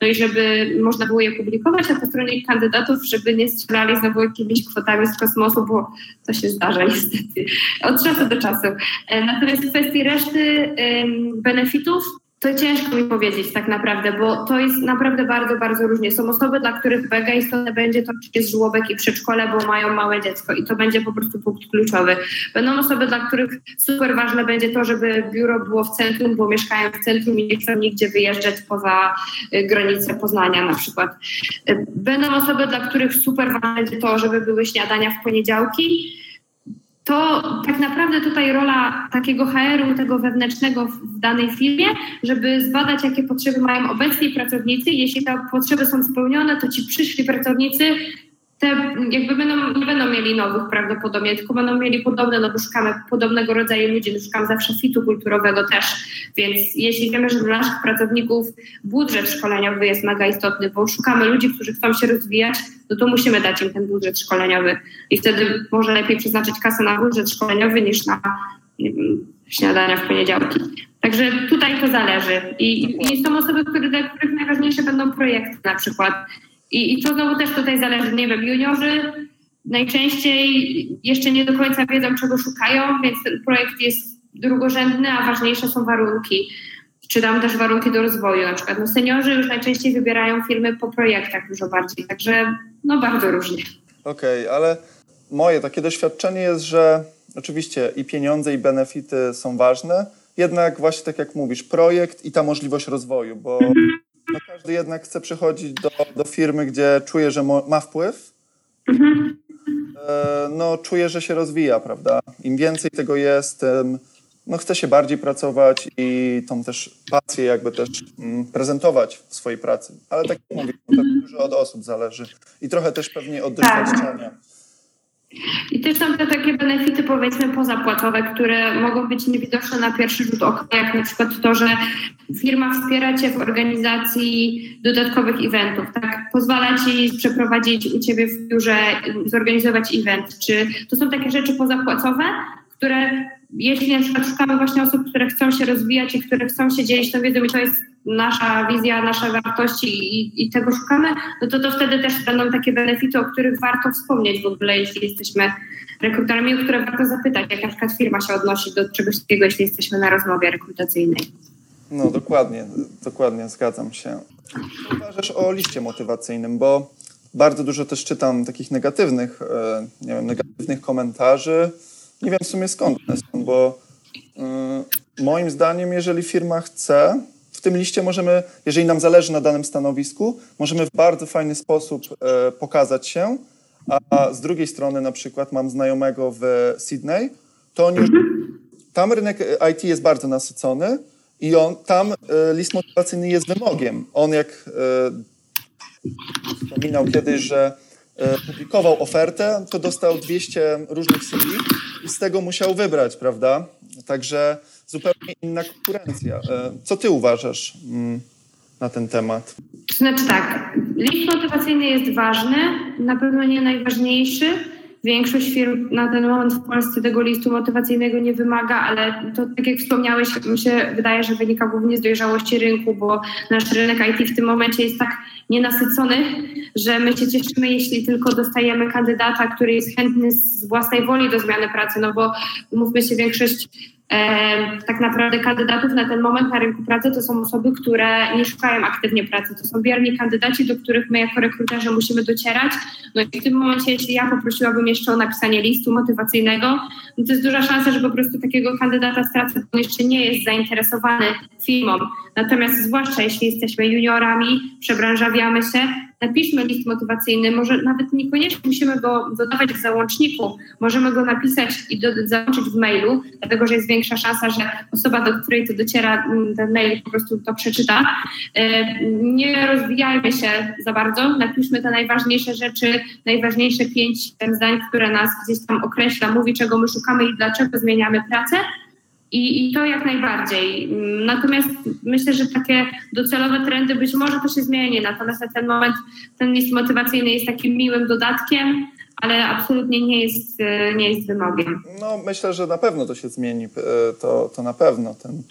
no i żeby można było je publikować, a po stronie kandydatów, żeby nie strzelali znowu jakimiś kwotami z kosmosu, bo to się zdarza niestety od czasu do czasu. E, natomiast w kwestii reszty benefitów, to ciężko mi powiedzieć tak naprawdę, bo to jest naprawdę bardzo, bardzo różnie. Są osoby, dla których mega będzie to, czy jest żłobek i przedszkole, bo mają małe dziecko i to będzie po prostu punkt kluczowy. Będą osoby, dla których super ważne będzie to, żeby biuro było w centrum, bo mieszkają w centrum i nie chcą nigdzie wyjeżdżać poza y, granice Poznania na przykład. Y, będą osoby, dla których super ważne będzie to, żeby były śniadania w poniedziałki, to tak naprawdę tutaj rola takiego HR-u, tego wewnętrznego w danej firmie, żeby zbadać, jakie potrzeby mają obecni pracownicy. Jeśli te potrzeby są spełnione, to ci przyszli pracownicy te jakby będą, nie będą mieli nowych prawdopodobnie, tylko będą mieli podobne, no bo szukamy podobnego rodzaju ludzi, no szukamy zawsze fitu kulturowego też, więc jeśli wiemy, że dla naszych pracowników budżet szkoleniowy jest mega istotny, bo szukamy ludzi, którzy chcą się rozwijać, no to musimy dać im ten budżet szkoleniowy i wtedy może lepiej przeznaczyć kasę na budżet szkoleniowy niż na wiem, śniadania w poniedziałki. Także tutaj to zależy. I, i są osoby, które, dla których najważniejsze będą projekty na przykład. I, I to znowu też tutaj zależy, nie wiem, juniorzy najczęściej jeszcze nie do końca wiedzą, czego szukają, więc ten projekt jest drugorzędny, a ważniejsze są warunki. Czy tam też warunki do rozwoju. Na przykład no, seniorzy już najczęściej wybierają firmy po projektach dużo bardziej, także no bardzo różnie. Okej, okay, ale moje takie doświadczenie jest, że oczywiście i pieniądze, i benefity są ważne, jednak właśnie tak jak mówisz, projekt i ta możliwość rozwoju, bo no każdy jednak chce przychodzić do, do firmy, gdzie czuje, że ma wpływ. Mhm. No, czuje, że się rozwija, prawda? Im więcej tego jest, tym no, chce się bardziej pracować i tą też pasję jakby też mm, prezentować w swojej pracy. Ale tak jak mówię, to tak dużo od osób zależy i trochę też pewnie od doświadczenia. I też są te takie benefity powiedzmy pozapłacowe, które mogą być niewidoczne na pierwszy rzut oka, jak na przykład to, że firma wspiera Cię w organizacji dodatkowych eventów, tak? Pozwala Ci przeprowadzić u Ciebie w biurze, zorganizować event. Czy to są takie rzeczy pozapłacowe, które jeśli na przykład szukamy właśnie osób, które chcą się rozwijać i które chcą się dzielić tą wiedzą i to jest nasza wizja, nasze wartości i, i, tego szukamy, no to to wtedy też będą takie benefity, o których warto wspomnieć w ogóle, jeśli jesteśmy rekruterami, o które warto zapytać, jak na przykład firma się odnosi do czegoś takiego, jeśli jesteśmy na rozmowie rekrutacyjnej. No dokładnie, dokładnie, zgadzam się. Uważasz o liście motywacyjnym, bo bardzo dużo też czytam takich negatywnych, e, nie wiem, negatywnych komentarzy, nie wiem w sumie skąd one są, bo y, moim zdaniem, jeżeli firma chce, w tym liście możemy, jeżeli nam zależy na danym stanowisku, możemy w bardzo fajny sposób y, pokazać się, a z drugiej strony na przykład mam znajomego w Sydney, to on już, tam rynek IT jest bardzo nasycony i on, tam y, list motywacyjny jest wymogiem. On jak wspominał kiedyś, że E, publikował ofertę, to dostał 200 różnych CV z tego musiał wybrać, prawda? Także zupełnie inna konkurencja. E, co ty uważasz mm, na ten temat? Znaczy tak, list motywacyjny jest ważny, na pewno nie najważniejszy. Większość firm na ten moment w Polsce tego listu motywacyjnego nie wymaga, ale to, tak jak wspomniałeś, mi się wydaje, że wynika głównie z dojrzałości rynku, bo nasz rynek IT w tym momencie jest tak nienasycony, że my się cieszymy, jeśli tylko dostajemy kandydata, który jest chętny z własnej woli do zmiany pracy, no bo mówmy się, większość tak naprawdę kandydatów na ten moment na rynku pracy to są osoby, które nie szukają aktywnie pracy. To są bierni kandydaci, do których my jako rekruterzy musimy docierać. No i w tym momencie, jeśli ja poprosiłabym jeszcze o napisanie listu motywacyjnego, no to jest duża szansa, że po prostu takiego kandydata stracę, bo jeszcze nie jest zainteresowany firmą. Natomiast zwłaszcza jeśli jesteśmy juniorami, przebranżawiamy się, napiszmy list motywacyjny, może nawet niekoniecznie musimy go dodawać w załączniku, możemy go napisać i do, załączyć w mailu, dlatego że jest większa szansa, że osoba, do której to dociera mm, ten mail, po prostu to przeczyta. E, nie rozwijajmy się za bardzo, napiszmy te najważniejsze rzeczy, najważniejsze pięć zdań, które nas gdzieś tam określa, mówi czego my szukamy i dlaczego zmieniamy pracę i, I, to jak najbardziej. Natomiast myślę, że takie docelowe trendy być może to się zmieni. Natomiast na ten moment ten list motywacyjny jest takim miłym dodatkiem, ale absolutnie nie jest, nie jest wymogiem. No myślę, że na pewno to się zmieni. E, to, to na pewno. Ten,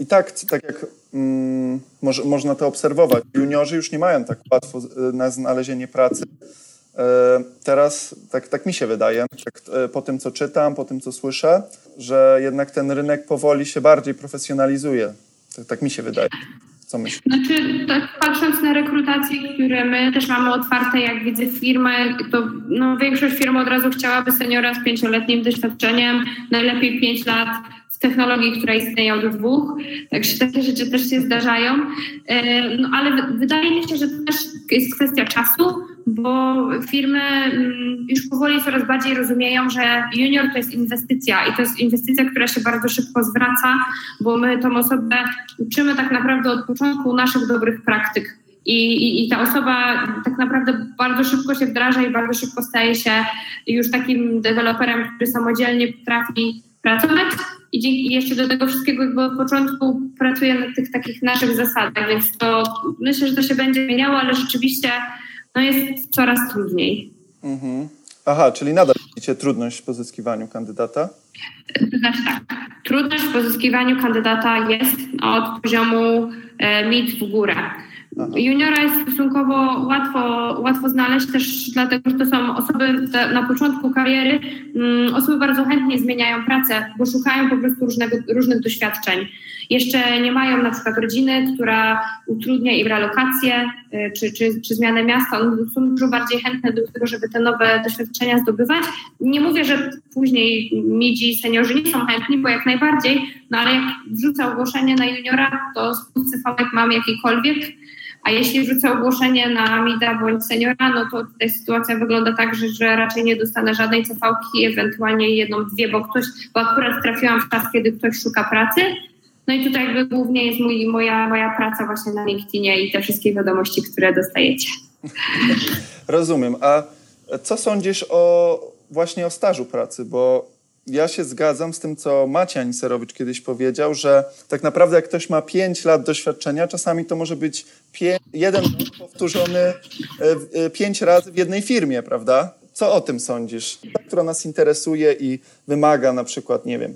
I tak, tak jak mm, może, można to obserwować, juniorzy już nie mają tak łatwo e, na znalezienie pracy E, teraz tak, tak mi się wydaje, e, po tym co czytam, po tym co słyszę, że jednak ten rynek powoli się bardziej profesjonalizuje. Tak, tak mi się wydaje. Co myślisz? Znaczy, tak patrząc na rekrutacje, które my też mamy otwarte, jak widzę firmę, to no, większość firm od razu chciałaby seniora z pięcioletnim doświadczeniem, najlepiej pięć lat w technologii, która istnieje od dwóch, także takie rzeczy też się zdarzają. E, no, ale wydaje mi się, że to też jest kwestia czasu, bo firmy mm, już powoli coraz bardziej rozumieją, że junior to jest inwestycja i to jest inwestycja, która się bardzo szybko zwraca, bo my tą osobę uczymy tak naprawdę od początku naszych dobrych praktyk. I, i, I, ta osoba tak naprawdę bardzo szybko się wdraża i bardzo szybko staje się już takim deweloperem, który samodzielnie potrafi pracować i dzięki jeszcze do tego wszystkiego od początku pracuje na tych takich naszych zasadach, więc to myślę, że to się będzie zmieniało, ale rzeczywiście no jest coraz trudniej. Mhm. Aha, czyli nadal widzicie trudność w pozyskiwaniu kandydata? Znaczy tak, trudność w pozyskiwaniu kandydata jest od poziomu e, mid w górę. Aha. Juniora jest stosunkowo łatwo, łatwo znaleźć też dlatego, że to są osoby na początku kariery, mm, osoby bardzo chętnie zmieniają pracę, bo szukają po prostu różnego, różnych doświadczeń. Jeszcze nie mają na przykład rodziny, która utrudnia im relokację y, czy, czy, czy zmianę miasta. One są dużo bardziej chętne do tego, żeby te nowe doświadczenia zdobywać. Nie mówię, że później midzi seniorzy nie są chętni, bo jak najbardziej, no ale jak wrzucę ogłoszenie na juniora, to z CV mam jakikolwiek, a jeśli wrzucę ogłoszenie na MIDA bądź seniora, no to tutaj sytuacja wygląda tak, że, że raczej nie dostanę żadnej cv ewentualnie jedną, dwie, bo ktoś, bo akurat trafiłam w czas, kiedy ktoś szuka pracy, no i tutaj jakby głównie jest mój, moja, moja praca właśnie na LinkedInie i te wszystkie wiadomości, które dostajecie. Rozumiem. A co sądzisz o właśnie o stażu pracy? Bo ja się zgadzam z tym, co Maciej Aniserowicz kiedyś powiedział, że tak naprawdę jak ktoś ma 5 lat doświadczenia, czasami to może być jeden powtórzony e, e, pięć razy w jednej firmie, prawda? Co o tym sądzisz? Ta, która nas interesuje i wymaga na przykład, nie wiem,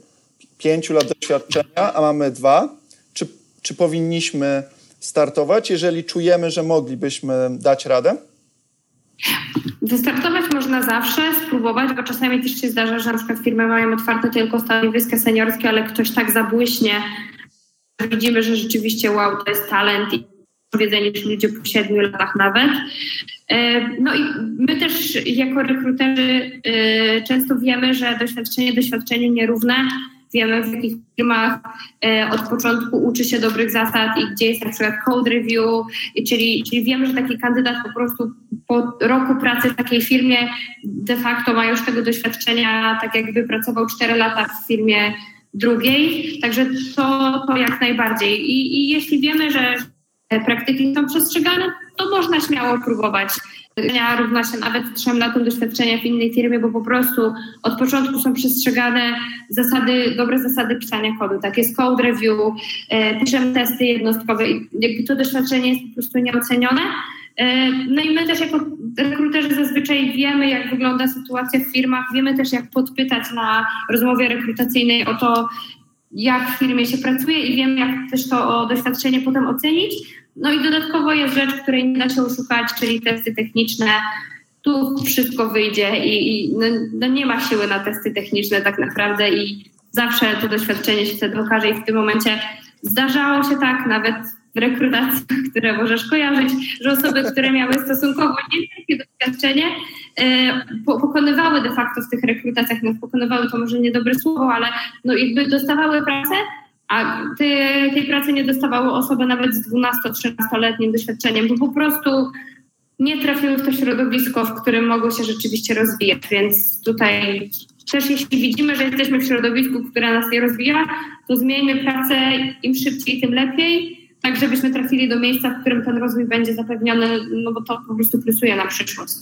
pięciu lat doświadczenia, a mamy dwa, czy, czy powinniśmy startować, jeżeli czujemy, że moglibyśmy dać radę? Wystartować można zawsze, spróbować, bo czasami też się zdarza, że na przykład firmy mają otwarte tylko stanowiska seniorskie, ale ktoś tak zabłyśnie, widzimy, że rzeczywiście wow, to jest talent i wiedzenie niż ludzie po siedmiu latach nawet. E, no i my też jako rekruterzy e, często wiemy, że doświadczenie doświadczeniu nierówne wiemy w jakich firmach e, od początku uczy się dobrych zasad i gdzie jest na przykład code review, czyli, czyli wiemy, że taki kandydat po prostu po roku pracy w takiej firmie de facto ma już tego doświadczenia, tak jakby pracował 4 lata w firmie drugiej, także to, to jak najbardziej. I, I jeśli wiemy, że praktyki są przestrzegane, to można śmiało próbować doświadczenia równa się nawet trzem latom doświadczenia w innej firmie, bo po prostu od początku są przestrzegane zasady, dobre zasady pisania kodu. Tak jest code review, e, piszemy testy jednostkowe i jakby to doświadczenie jest po prostu nieocenione. E, no i my też jako rekruterzy zazwyczaj wiemy, jak wygląda sytuacja w firmach, wiemy też, jak podpytać na rozmowie rekrutacyjnej o to, jak w firmie się pracuje i wiemy, jak też to doświadczenie potem ocenić. No i dodatkowo jest rzecz, której nie da się oszukać, czyli testy techniczne. Tu wszystko wyjdzie i, i no, no, nie ma siły na testy techniczne tak naprawdę i zawsze to doświadczenie się wtedy okaże i w tym momencie zdarzało się tak, nawet w rekrutacjach, które możesz kojarzyć, że osoby, które miały stosunkowo niewielkie doświadczenie, e, pokonywały de facto w tych rekrutacjach, no pokonywały to może niedobre słowo, ale no jakby dostawały pracę, a te, tej pracy nie dostawały osoby nawet z 12-13-letnim doświadczeniem, bo po prostu nie trafiły w to środowisko, w którym mogą się rzeczywiście rozwijać, więc tutaj też jeśli widzimy, że jesteśmy w środowisku, które nas nie rozwija, to zmieńmy pracę im szybciej, tym lepiej, tak żebyśmy trafili do miejsca, w którym ten rozwój będzie zapewniony, no bo to po prostu plusuje na przyszłość.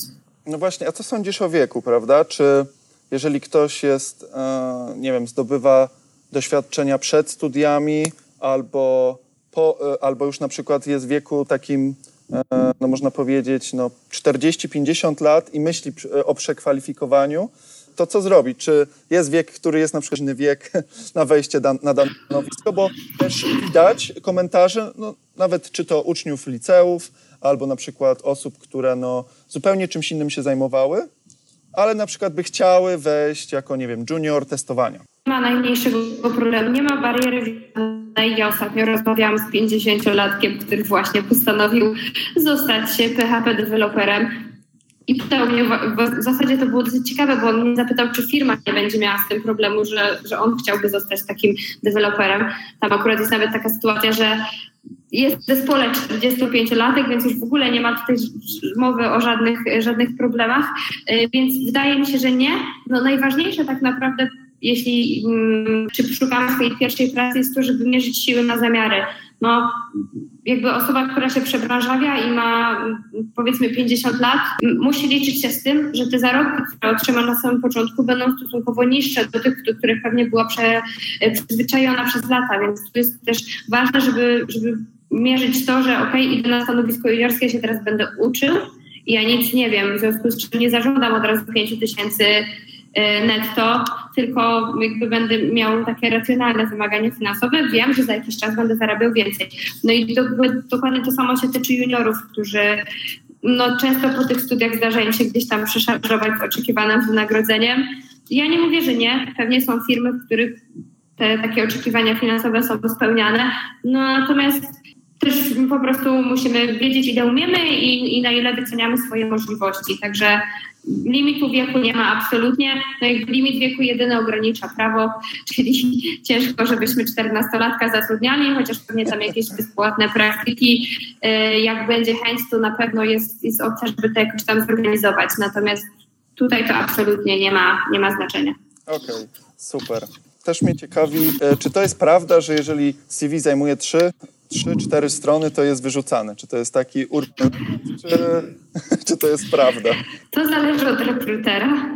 No właśnie, a co sądzisz o wieku, prawda? Czy jeżeli ktoś jest, e, nie wiem, zdobywa doświadczenia przed studiami albo, po, e, albo już na przykład jest w wieku takim, e, no można powiedzieć, no 40-50 lat i myśli o przekwalifikowaniu, to co zrobić? Czy jest wiek, który jest na przykład inny wiek na wejście dan, na dane stanowisko? Bo też widać komentarze, no, nawet czy to uczniów liceów, albo na przykład osób, które no, zupełnie czymś innym się zajmowały, ale na przykład by chciały wejść jako, nie wiem, junior testowania. Nie ma najmniejszego problemu, nie ma bariery. Ja ostatnio rozmawiałam z 50-latkiem, który właśnie postanowił zostać PHP deweloperem i pytał mnie, w zasadzie to było dosyć ciekawe, bo on mnie zapytał, czy firma nie będzie miała z tym problemu, że, że on chciałby zostać takim deweloperem. Tam akurat jest nawet taka sytuacja, że jest w zespole 45-latek, więc już w ogóle nie ma tutaj mowy o żadnych, żadnych problemach, y, więc wydaje mi się, że nie. No najważniejsze tak naprawdę jeśli mm, czy szukamy swojej pierwszej pracy, jest to, żeby mierzyć siły na zamiary. No jakby osoba, która się przebranżawia i ma powiedzmy 50 lat, musi liczyć się z tym, że te zarobki, które otrzyma na samym początku, będą stosunkowo niższe do tych, do których pewnie była prze, przyzwyczajona przez lata, więc to jest też ważne, żeby, żeby mierzyć to, że ok, idę na stanowisko juniorskie, ja się teraz będę uczył i ja nic nie wiem, w związku z czym nie zażądam od razu 5 tysięcy netto, tylko jakby będę miał takie racjonalne wymagania finansowe, wiem, że za jakiś czas będę zarabiał więcej. No i do, dokładnie to samo się tyczy juniorów, którzy no, często po tych studiach zdarza im się gdzieś tam przeszarżować z oczekiwanym wynagrodzeniem. Ja nie mówię, że nie. Pewnie są firmy, w których te takie oczekiwania finansowe są spełniane. No natomiast też po prostu musimy wiedzieć, ile umiemy i, i na ile wyceniamy swoje możliwości. Także Limitu wieku nie ma absolutnie. No i limit wieku jedyny ogranicza prawo, czyli ciężko, żebyśmy 14-latka zatrudniali, chociaż pewnie tam jakieś bezpłatne praktyki. Y, jak będzie chęć, to na pewno jest, jest opcja, żeby to jakoś tam zorganizować. Natomiast tutaj to absolutnie nie ma, nie ma znaczenia. Okej, okay, super. Też mnie ciekawi, e, czy to jest prawda, że jeżeli CV zajmuje 3 trzy, cztery strony to jest wyrzucane. Czy to jest taki urban, czy, czy to jest prawda? To zależy od rekrutera.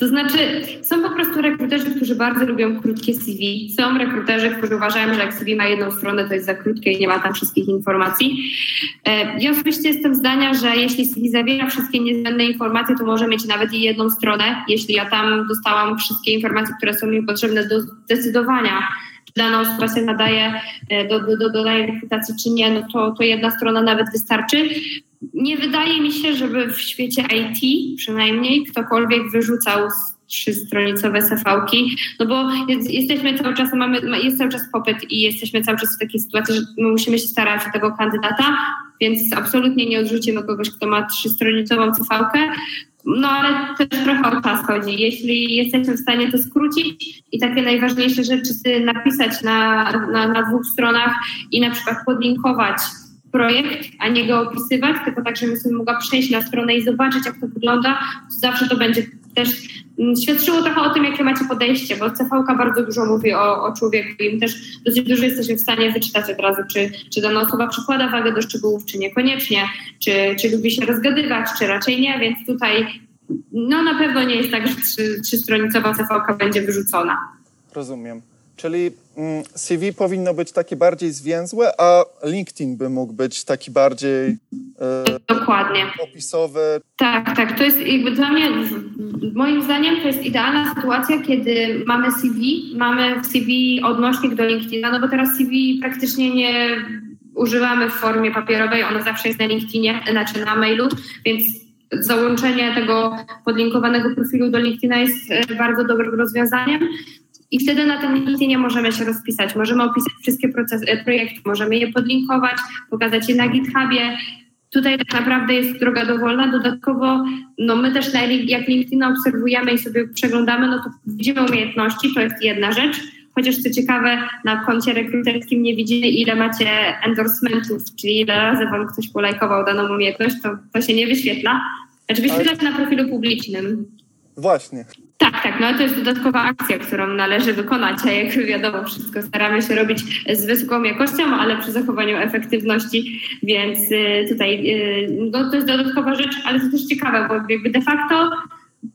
To znaczy, są po prostu rekruterzy, którzy bardzo lubią krótkie CV. Są rekruterzy, którzy uważają, że jak CV ma jedną stronę, to jest za krótkie i nie ma tam wszystkich informacji. E, ja osobiście jestem zdania, że jeśli CV zawiera wszystkie niezbędne informacje, to może mieć nawet i jedną stronę. Jeśli ja tam dostałam wszystkie informacje, które są mi potrzebne do zdecydowania, dana osoba się nadaje e, do, do, do, do danej rekrutacji, czy nie, no to, to jedna strona nawet wystarczy. Nie wydaje mi się, żeby w świecie IT przynajmniej ktokolwiek wyrzucał trzystronicowe CV-ki, no bo jest, jesteśmy cały czas, mamy, jest cały czas popyt i jesteśmy cały czas w takiej sytuacji, że my musimy się starać o tego kandydata, więc absolutnie nie odrzucimy kogoś, kto ma trzystronicową CV-kę, no ale też trochę o czas chodzi. Jeśli jesteśmy w stanie to skrócić i takie najważniejsze rzeczy napisać na, na, na dwóch stronach i na przykład podlinkować projekt, a nie go opisywać, tylko tak, żebym sobie mogła przejść na stronę i zobaczyć, jak to wygląda, to zawsze to będzie też świadczyło trochę o tym, jakie macie podejście, bo CVK bardzo dużo mówi o, o człowieku i my też dosyć dużo jesteśmy w stanie wyczytać od razu, czy, czy dana osoba przykłada wagę do szczegółów, czy niekoniecznie, czy, czy lubi się rozgadywać, czy raczej nie, więc tutaj no na pewno nie jest tak, że trzy, trzystronicowa CVK będzie wyrzucona. Rozumiem. Czyli mm, CV powinno być takie bardziej zwięzłe, a LinkedIn by mógł być taki bardziej e, Dokładnie. opisowy. Tak, tak. To jest jakby dla mnie, moim zdaniem, to jest idealna sytuacja, kiedy mamy CV, mamy w CV odnośnik do LinkedIna, no bo teraz CV praktycznie nie używamy w formie papierowej, ono zawsze jest na LinkedInie, znaczy na mailu, więc załączenie tego podlinkowanego profilu do LinkedIna jest e, bardzo dobrym rozwiązaniem. I wtedy na tym LinkedInie możemy się rozpisać. Możemy opisać wszystkie procesy, projekty, możemy je podlinkować, pokazać je na GitHubie. Tutaj tak naprawdę jest droga dowolna. Dodatkowo, no my też na, jak LinkedIn obserwujemy i sobie przeglądamy, no to widzimy umiejętności, to jest jedna rzecz. Chociaż co ciekawe, na koncie rekruterskim nie widzimy, ile macie endorsementów, czyli ile razy wam ktoś polajkował daną umiejętność, to, to się nie wyświetla. Znaczy wyświetla się na profilu publicznym. Właśnie. Tak, tak, no to jest dodatkowa akcja, którą należy wykonać, a jak wiadomo, wszystko staramy się robić z wysoką jakością, ale przy zachowaniu efektywności, więc y, tutaj y, no, to jest dodatkowa rzecz, ale to też ciekawe, bo jakby de facto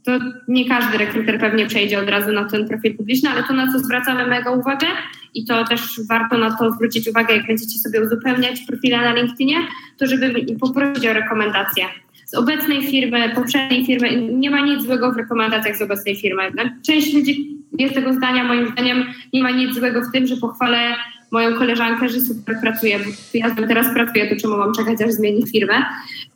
to nie każdy rekruter pewnie przejdzie od razu na ten profil publiczny, ale to na co zwracamy mega uwagę i to też warto na to zwrócić uwagę, jak będziecie sobie uzupełniać profile na LinkedInie, to żeby poprosić o rekomendacje z obecnej firmy, poprzedniej firmy. Nie ma nic złego w rekomendacjach z obecnej firmy. No, część ludzi jest tego zdania, moim zdaniem nie ma nic złego w tym, że pochwalę moją koleżankę, że super pracuje, bo ja teraz pracuję, to czemu mam czekać, aż zmieni firmę.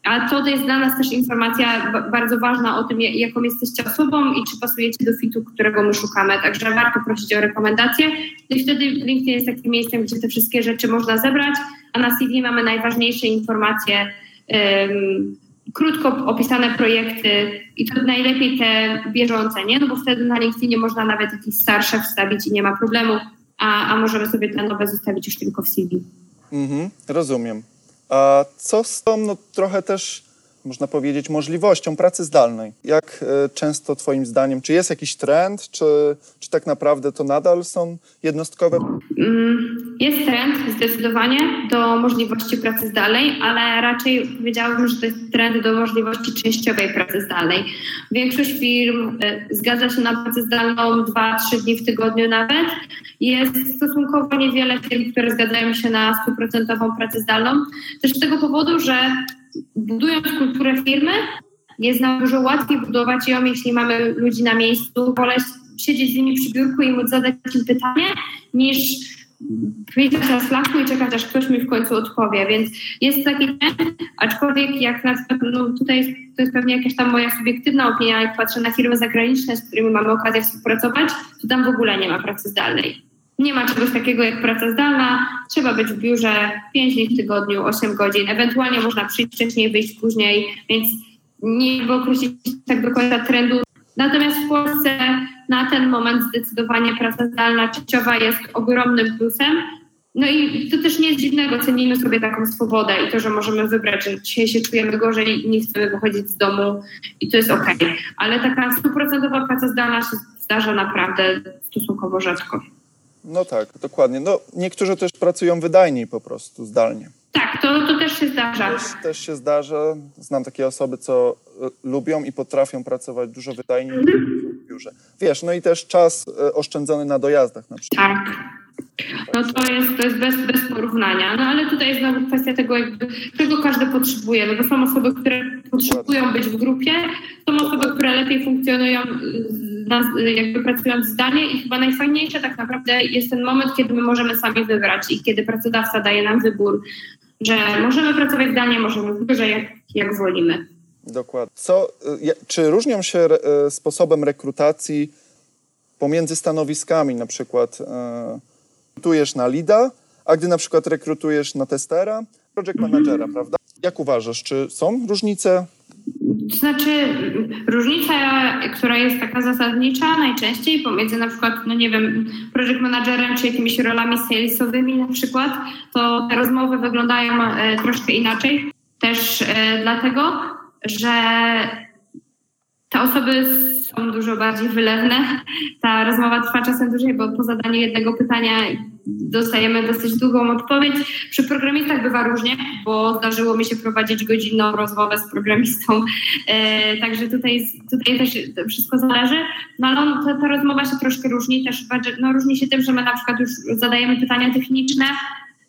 A to jest dla nas też informacja bardzo ważna o tym, jaką jesteście osobą i czy pasujecie do fitu, którego my szukamy. Także warto prosić o rekomendacje. I wtedy LinkedIn jest takim miejscem, gdzie te wszystkie rzeczy można zebrać, a na CV mamy najważniejsze informacje. Krótko opisane projekty i to najlepiej te bieżące, nie? No bo wtedy na LinkedInie można nawet jakieś starsze wstawić i nie ma problemu, a, a możemy sobie te nowe zostawić już tylko w CV. Mhm, rozumiem. A co z tą, no trochę też można powiedzieć, możliwością pracy zdalnej. Jak e, często Twoim zdaniem, czy jest jakiś trend, czy, czy tak naprawdę to nadal są jednostkowe? Mm, jest trend zdecydowanie do możliwości pracy zdalnej, ale raczej powiedziałabym, że to jest trend do możliwości częściowej pracy zdalnej. Większość firm e, zgadza się na pracę zdalną 2-3 dni w tygodniu nawet. Jest stosunkowo niewiele firm, które zgadzają się na stuprocentową pracę zdalną. Też z tego powodu, że budując kulturę firmy, jest nam dużo łatwiej budować ją, jeśli mamy ludzi na miejscu. Wolę siedzieć z nimi przy biurku i móc zadać im pytanie, niż pisać na Slacku i czekać, aż ktoś mi w końcu odpowie. Więc jest taki trend, aczkolwiek jak na no tutaj to jest pewnie jakaś tam moja subiektywna opinia, jak patrzę na firmy zagraniczne, z którymi mamy okazję współpracować, to tam w ogóle nie ma pracy zdalnej. Nie ma czegoś takiego jak praca zdalna, trzeba być w biurze 5 dni w tygodniu, 8 godzin, ewentualnie można przyjść wcześniej, wyjść później, więc nie było określić tak do końca trendu. Natomiast w Polsce na ten moment zdecydowanie praca zdalna częściowa jest ogromnym plusem. No i to też nie jest dziwnego, cenimy sobie taką swobodę i to, że możemy wybrać, że dzisiaj się czujemy gorzej i nie chcemy wychodzić z domu i to jest ok. Ale taka stuprocentowa praca zdalna się zdarza naprawdę stosunkowo rzadko. No tak, dokładnie. No, niektórzy też pracują wydajniej po prostu, zdalnie. Tak, to, to też się zdarza. Też, też się zdarza. Znam takie osoby, co y, lubią i potrafią pracować dużo wydajniej w biurze. Wiesz, no i też czas y, oszczędzony na dojazdach na przykład. Tak. No to jest, to jest bez, bez porównania. No ale tutaj jest znowu kwestia tego, jakby, czego każdy potrzebuje. No bo są osoby, które potrzebują być w grupie, są osoby, które lepiej funkcjonują jakby pracując zdalnie i chyba najfajniejsze tak naprawdę jest ten moment, kiedy my możemy sami wybrać i kiedy pracodawca daje nam wybór, że możemy pracować zdalnie, możemy w biurze, jak, jak wolimy. Dokładnie. Co, y, czy różnią się y, sposobem rekrutacji pomiędzy stanowiskami, na przykład rekrutujesz na lida, a gdy na przykład rekrutujesz na testera, project managera, prawda? Jak uważasz, czy są różnice? To znaczy, różnica, która jest taka zasadnicza najczęściej pomiędzy na przykład, no nie wiem, project managerem czy jakimiś rolami salesowymi na przykład, to te rozmowy wyglądają e, troszkę inaczej. Też e, dlatego, że te osoby są dużo bardziej wylewne. Ta rozmowa trwa czasem dłużej, bo po zadaniu jednego pytania dostajemy dosyć długą odpowiedź. Przy programistach bywa różnie, bo zdarzyło mi się prowadzić godzinną rozmowę z programistą, e, także tutaj, tutaj też wszystko zależy. No ale on, ta, ta, rozmowa się troszkę różni, też no, różni się tym, że my na przykład już zadajemy pytania techniczne,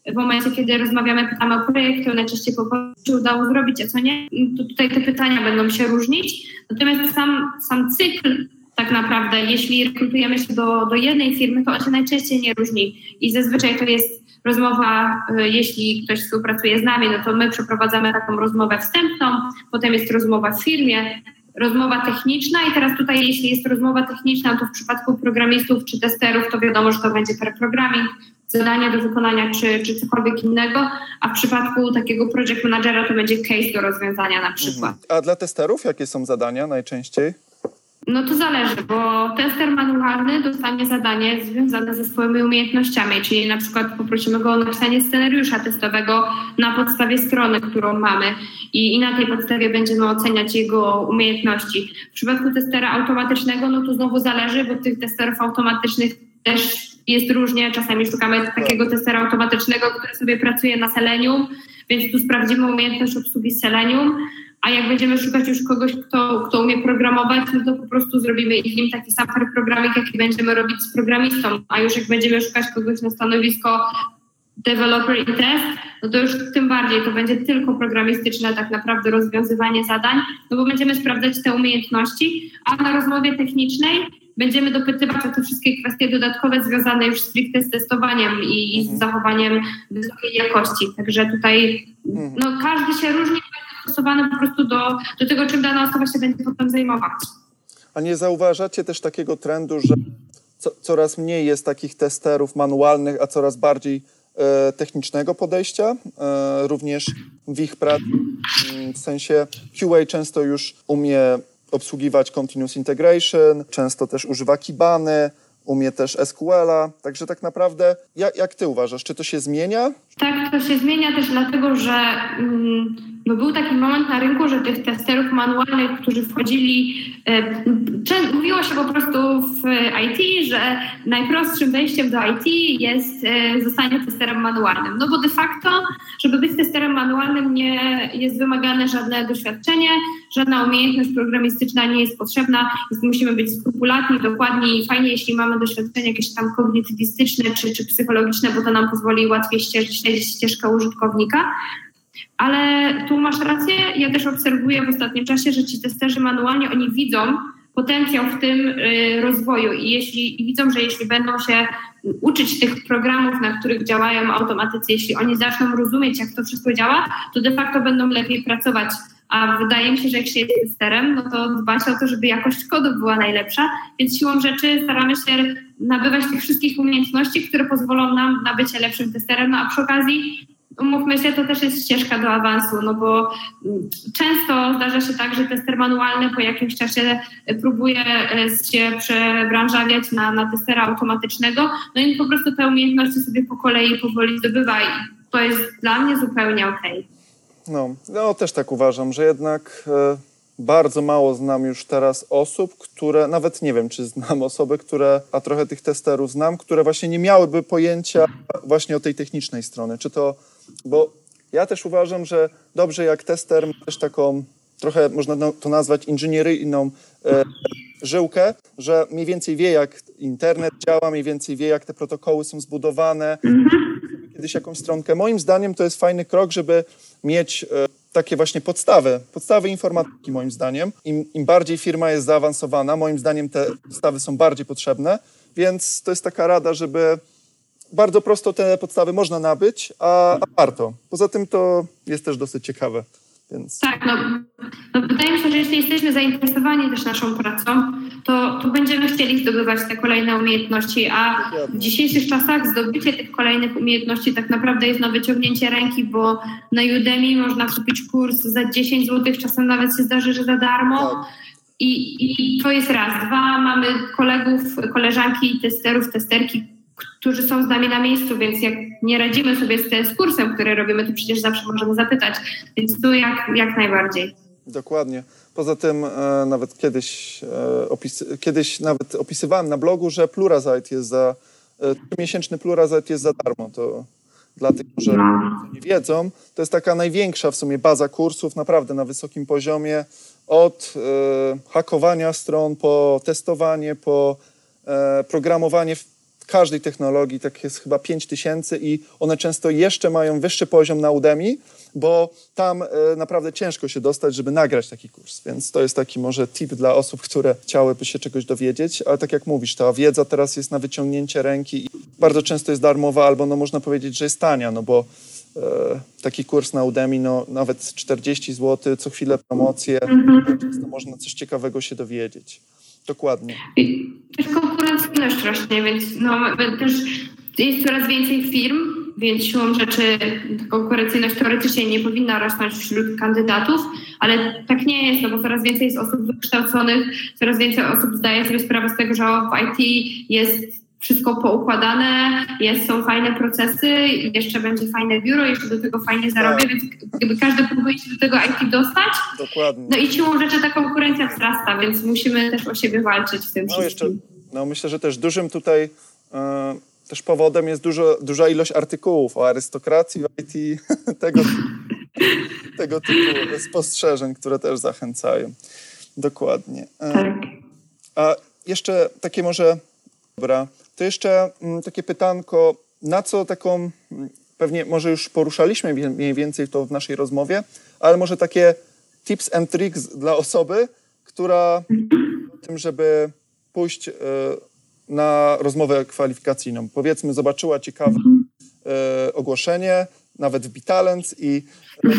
w momencie, kiedy rozmawiamy, pytamy o projekcie, najczęściej po co udało zrobić, a co nie, to tutaj te pytania będą się różnić. Natomiast sam, sam cykl tak naprawdę, jeśli rekrutujemy się do, do jednej firmy, to on się najczęściej nie różni. I zazwyczaj to jest rozmowa, y, jeśli ktoś współpracuje z nami, no to my przeprowadzamy taką rozmowę wstępną, potem jest rozmowa w firmie, rozmowa techniczna i teraz tutaj jeśli jest rozmowa techniczna, to w przypadku programistów czy testerów to wiadomo, że to będzie per programming, zadanie do wykonania czy, czy cokolwiek innego, a w przypadku takiego project managera to będzie case do rozwiązania na przykład. A dla testerów jakie są zadania najczęściej? No to zależy, bo tester manualny dostanie zadanie związane ze swoimi umiejętnościami, czyli na przykład poprosimy go o napisanie scenariusza testowego na podstawie strony, którą mamy i, i na tej podstawie będziemy oceniać jego umiejętności. W przypadku testera automatycznego, no to znowu zależy, bo tych testerów automatycznych też jest różnie. Czasami szukamy takiego testera automatycznego, który sobie pracuje na Selenium, więc tu sprawdzimy umiejętność obsługi Selenium, a jak będziemy szukać już kogoś, kto, kto umie programować, no to po prostu zrobimy z nim taki sam programik, jaki będziemy robić z programistą. A już jak będziemy szukać kogoś na stanowisko developer i test, no to już tym bardziej to będzie tylko programistyczne tak naprawdę rozwiązywanie zadań, no bo będziemy sprawdzać te umiejętności, a na rozmowie technicznej będziemy dopytywać o te wszystkie kwestie dodatkowe związane już stricte z testowaniem i, z zachowaniem wysokiej jakości. Także tutaj no, każdy się różni, dostosowany po prostu do, do tego, czym dana osoba się będzie potem zajmować. A nie zauważacie też takiego trendu, że co, coraz mniej jest takich testerów manualnych, a coraz bardziej e, technicznego podejścia, e, również w ich pracy. Mm, W sensie QA często już umie obsługiwać continuous integration, często też używa Kibany, umie też SQL-a. Także tak naprawdę, jak, jak ty uważasz, czy to się zmienia? Tak, to się zmienia też dlatego, że mm, no był taki moment na rynku, że tych testerów manualnych, którzy wchodzili, e, mówiło się po prostu w IT, że najprostszym wejściem do IT jest e, zostanie testerem manualnym. No bo de facto, żeby być testerem manualnym nie jest wymagane żadne doświadczenie, żadna umiejętność programistyczna nie jest potrzebna, więc musimy być skrupulatni, dokładni i fajnie, jeśli mamy doświadczenie jakieś tam kognitywistyczne czy, czy psychologiczne, bo to nam pozwoli łatwiej śledzić ścieżkę użytkownika. Ale tu masz rację, ja też obserwuję w ostatnim czasie, że ci testerzy manualnie, oni widzą potencjał w tym y, rozwoju. I jeśli i widzą, że jeśli będą się uczyć tych programów, na których działają automatycy, jeśli oni zaczną rozumieć, jak to wszystko działa, to de facto będą lepiej pracować. A wydaje mi się, że jak się jest testerem, no to dba się o to, żeby jakość kodu była najlepsza, więc siłą rzeczy staramy się nabywać tych wszystkich umiejętności, które pozwolą nam na bycie lepszym testerem, no a przy okazji umówmy się, to też jest ścieżka do awansu, no bo mm, często zdarza się tak, że tester manualny po jakimś czasie próbuje e, się przebranżawiać na, na testera automatycznego, no i po prostu te umiejętności sobie po kolei powoli zdobywa i to jest dla mnie zupełnie okej. No, no też tak uważam, że jednak e, bardzo mało znam już teraz osób, które, nawet nie wiem, czy znam osoby, które, a trochę tych testerów znam, które właśnie nie miałyby pojęcia właśnie o tej technicznej strony. Czy to, bo ja też uważam, że dobrze jak tester ma też taką, trochę można no- to nazwać inżynieryjną e, żyłkę, że mniej więcej wie, jak internet działa, mniej więcej wie, jak te protokoły są zbudowane, kiedyś jakąś stronkę. Moim zdaniem to jest fajny krok, żeby mieć e, takie właśnie podstawy, podstawy informatyki moim zdaniem. Im, Im bardziej firma jest zaawansowana, moim zdaniem te podstawy są bardziej potrzebne, więc to jest taka rada, żeby bardzo prosto te podstawy można nabyć, a, a warto. Poza tym to jest też dosyć ciekawe. Więc Tak, no, no wydaje mi się, że jeśli jesteśmy zainteresowani też naszą pracą, to, to będziemy chcieli zdobywać te kolejne umiejętności, a w dzisiejszych czasach zdobycie tych kolejnych umiejętności tak naprawdę jest na wyciągnięcie ręki, bo na Udemy można kupić kurs za 10 zł, czasem nawet się zdarzy, że za darmo. Tak. I, I to jest raz. Dwa, mamy kolegów, koleżanki, testerów, testerki, którzy są z nami na miejscu, więc jak nie radzimy sobie z, z kursem, który robimy, to przecież zawsze możemy zapytać. Więc tu jak, jak najbardziej. Dokładnie. Poza tym e, nawet kiedyś, e, opis, kiedyś nawet opisywałem na blogu, że Pluralsight jest za, e, miesięczny Pluralsight jest za darmo. To dla tych, którzy nie wiedzą, to jest taka największa w sumie baza kursów, naprawdę na wysokim poziomie, od e, hakowania stron, po testowanie, po e, programowanie każdej technologii, tak jest chyba 5 tysięcy i one często jeszcze mają wyższy poziom na Udemy, bo tam e, naprawdę ciężko się dostać, żeby nagrać taki kurs. Więc to jest taki może tip dla osób, które chciałyby się czegoś dowiedzieć, ale tak jak mówisz, ta wiedza teraz jest na wyciągnięcie ręki i bardzo często jest darmowa albo no można powiedzieć, że jest tania, no bo taki kurs na Udemy, no nawet 40 zł, co chwilę promocje, Mhm. często można coś ciekawego się dowiedzieć. Dokładnie. I też konkurencyjność rośnie, więc no, też jest coraz więcej firm, więc siłą rzeczy konkurencyjność teoretycznie nie powinna rosnąć wśród kandydatów, ale tak nie jest, no bo coraz więcej jest osób wykształconych, coraz więcej osób zdaje sobie sprawę z tego, że w IT jest wszystko poukładane, jest, są fajne procesy, jeszcze będzie fajne biuro, jeszcze do tego fajnie zarobię, więc gdyby każdy próbuje się do tego IT dostać, Dokładnie. no i siłą rzeczy ta konkurencja wzrasta, więc musimy też o siebie walczyć w tym No jeszcze, wszystkim. no myślę, że też dużym tutaj e, też powodem jest dużo, duża ilość artykułów o arystokracji w IT, tego, tego typu spostrzeżeń, które też zachęcają. Dokładnie. Tak. A jeszcze takie może, dobra, to jeszcze mm, takie pytanko, na co taką, mm, pewnie może już poruszaliśmy mniej więcej to w naszej rozmowie, ale może takie tips and tricks dla osoby, która tym, żeby pójść e, na rozmowę kwalifikacyjną. Powiedzmy, zobaczyła ciekawe e, ogłoszenie, nawet w Bitalents i e,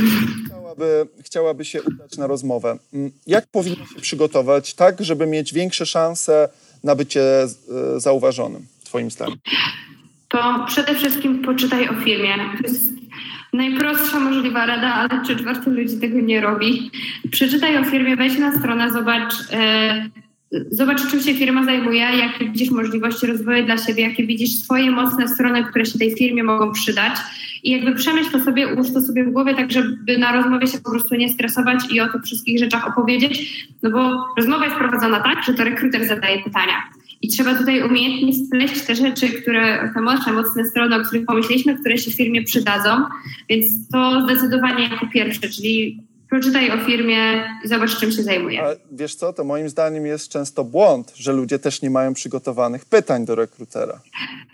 chciałaby, chciałaby się udać na rozmowę. Mm, Jak powinna się przygotować tak, żeby mieć większe szanse na bycie e, zauważonym, twoim zdaniem? To przede wszystkim poczytaj o firmie. To jest najprostsza możliwa rada, ale trzy czwarte ludzi tego nie robi. Przeczytaj o firmie, wejdź na stronę, zobacz, e, zobacz czym się firma zajmuje, jakie widzisz możliwości rozwoju dla siebie, jakie widzisz swoje mocne strony, które się tej firmie mogą przydać. I jakby przemyśl to sobie, ułóż to sobie w głowie, tak żeby na rozmowie się po prostu nie stresować i o tych wszystkich rzeczach opowiedzieć, no bo rozmowa jest prowadzona tak, że to rekruter zadaje pytania. I trzeba tutaj umiejętnie spleść te rzeczy, które, te mocne, mocne strony, o których pomyśleliśmy, które się firmie przydadzą. Więc to zdecydowanie jako pierwsze, czyli przeczytaj o firmie i zobacz, czym się zajmuje. A wiesz co, to moim zdaniem jest często błąd, że ludzie też nie mają przygotowanych pytań do rekrutera.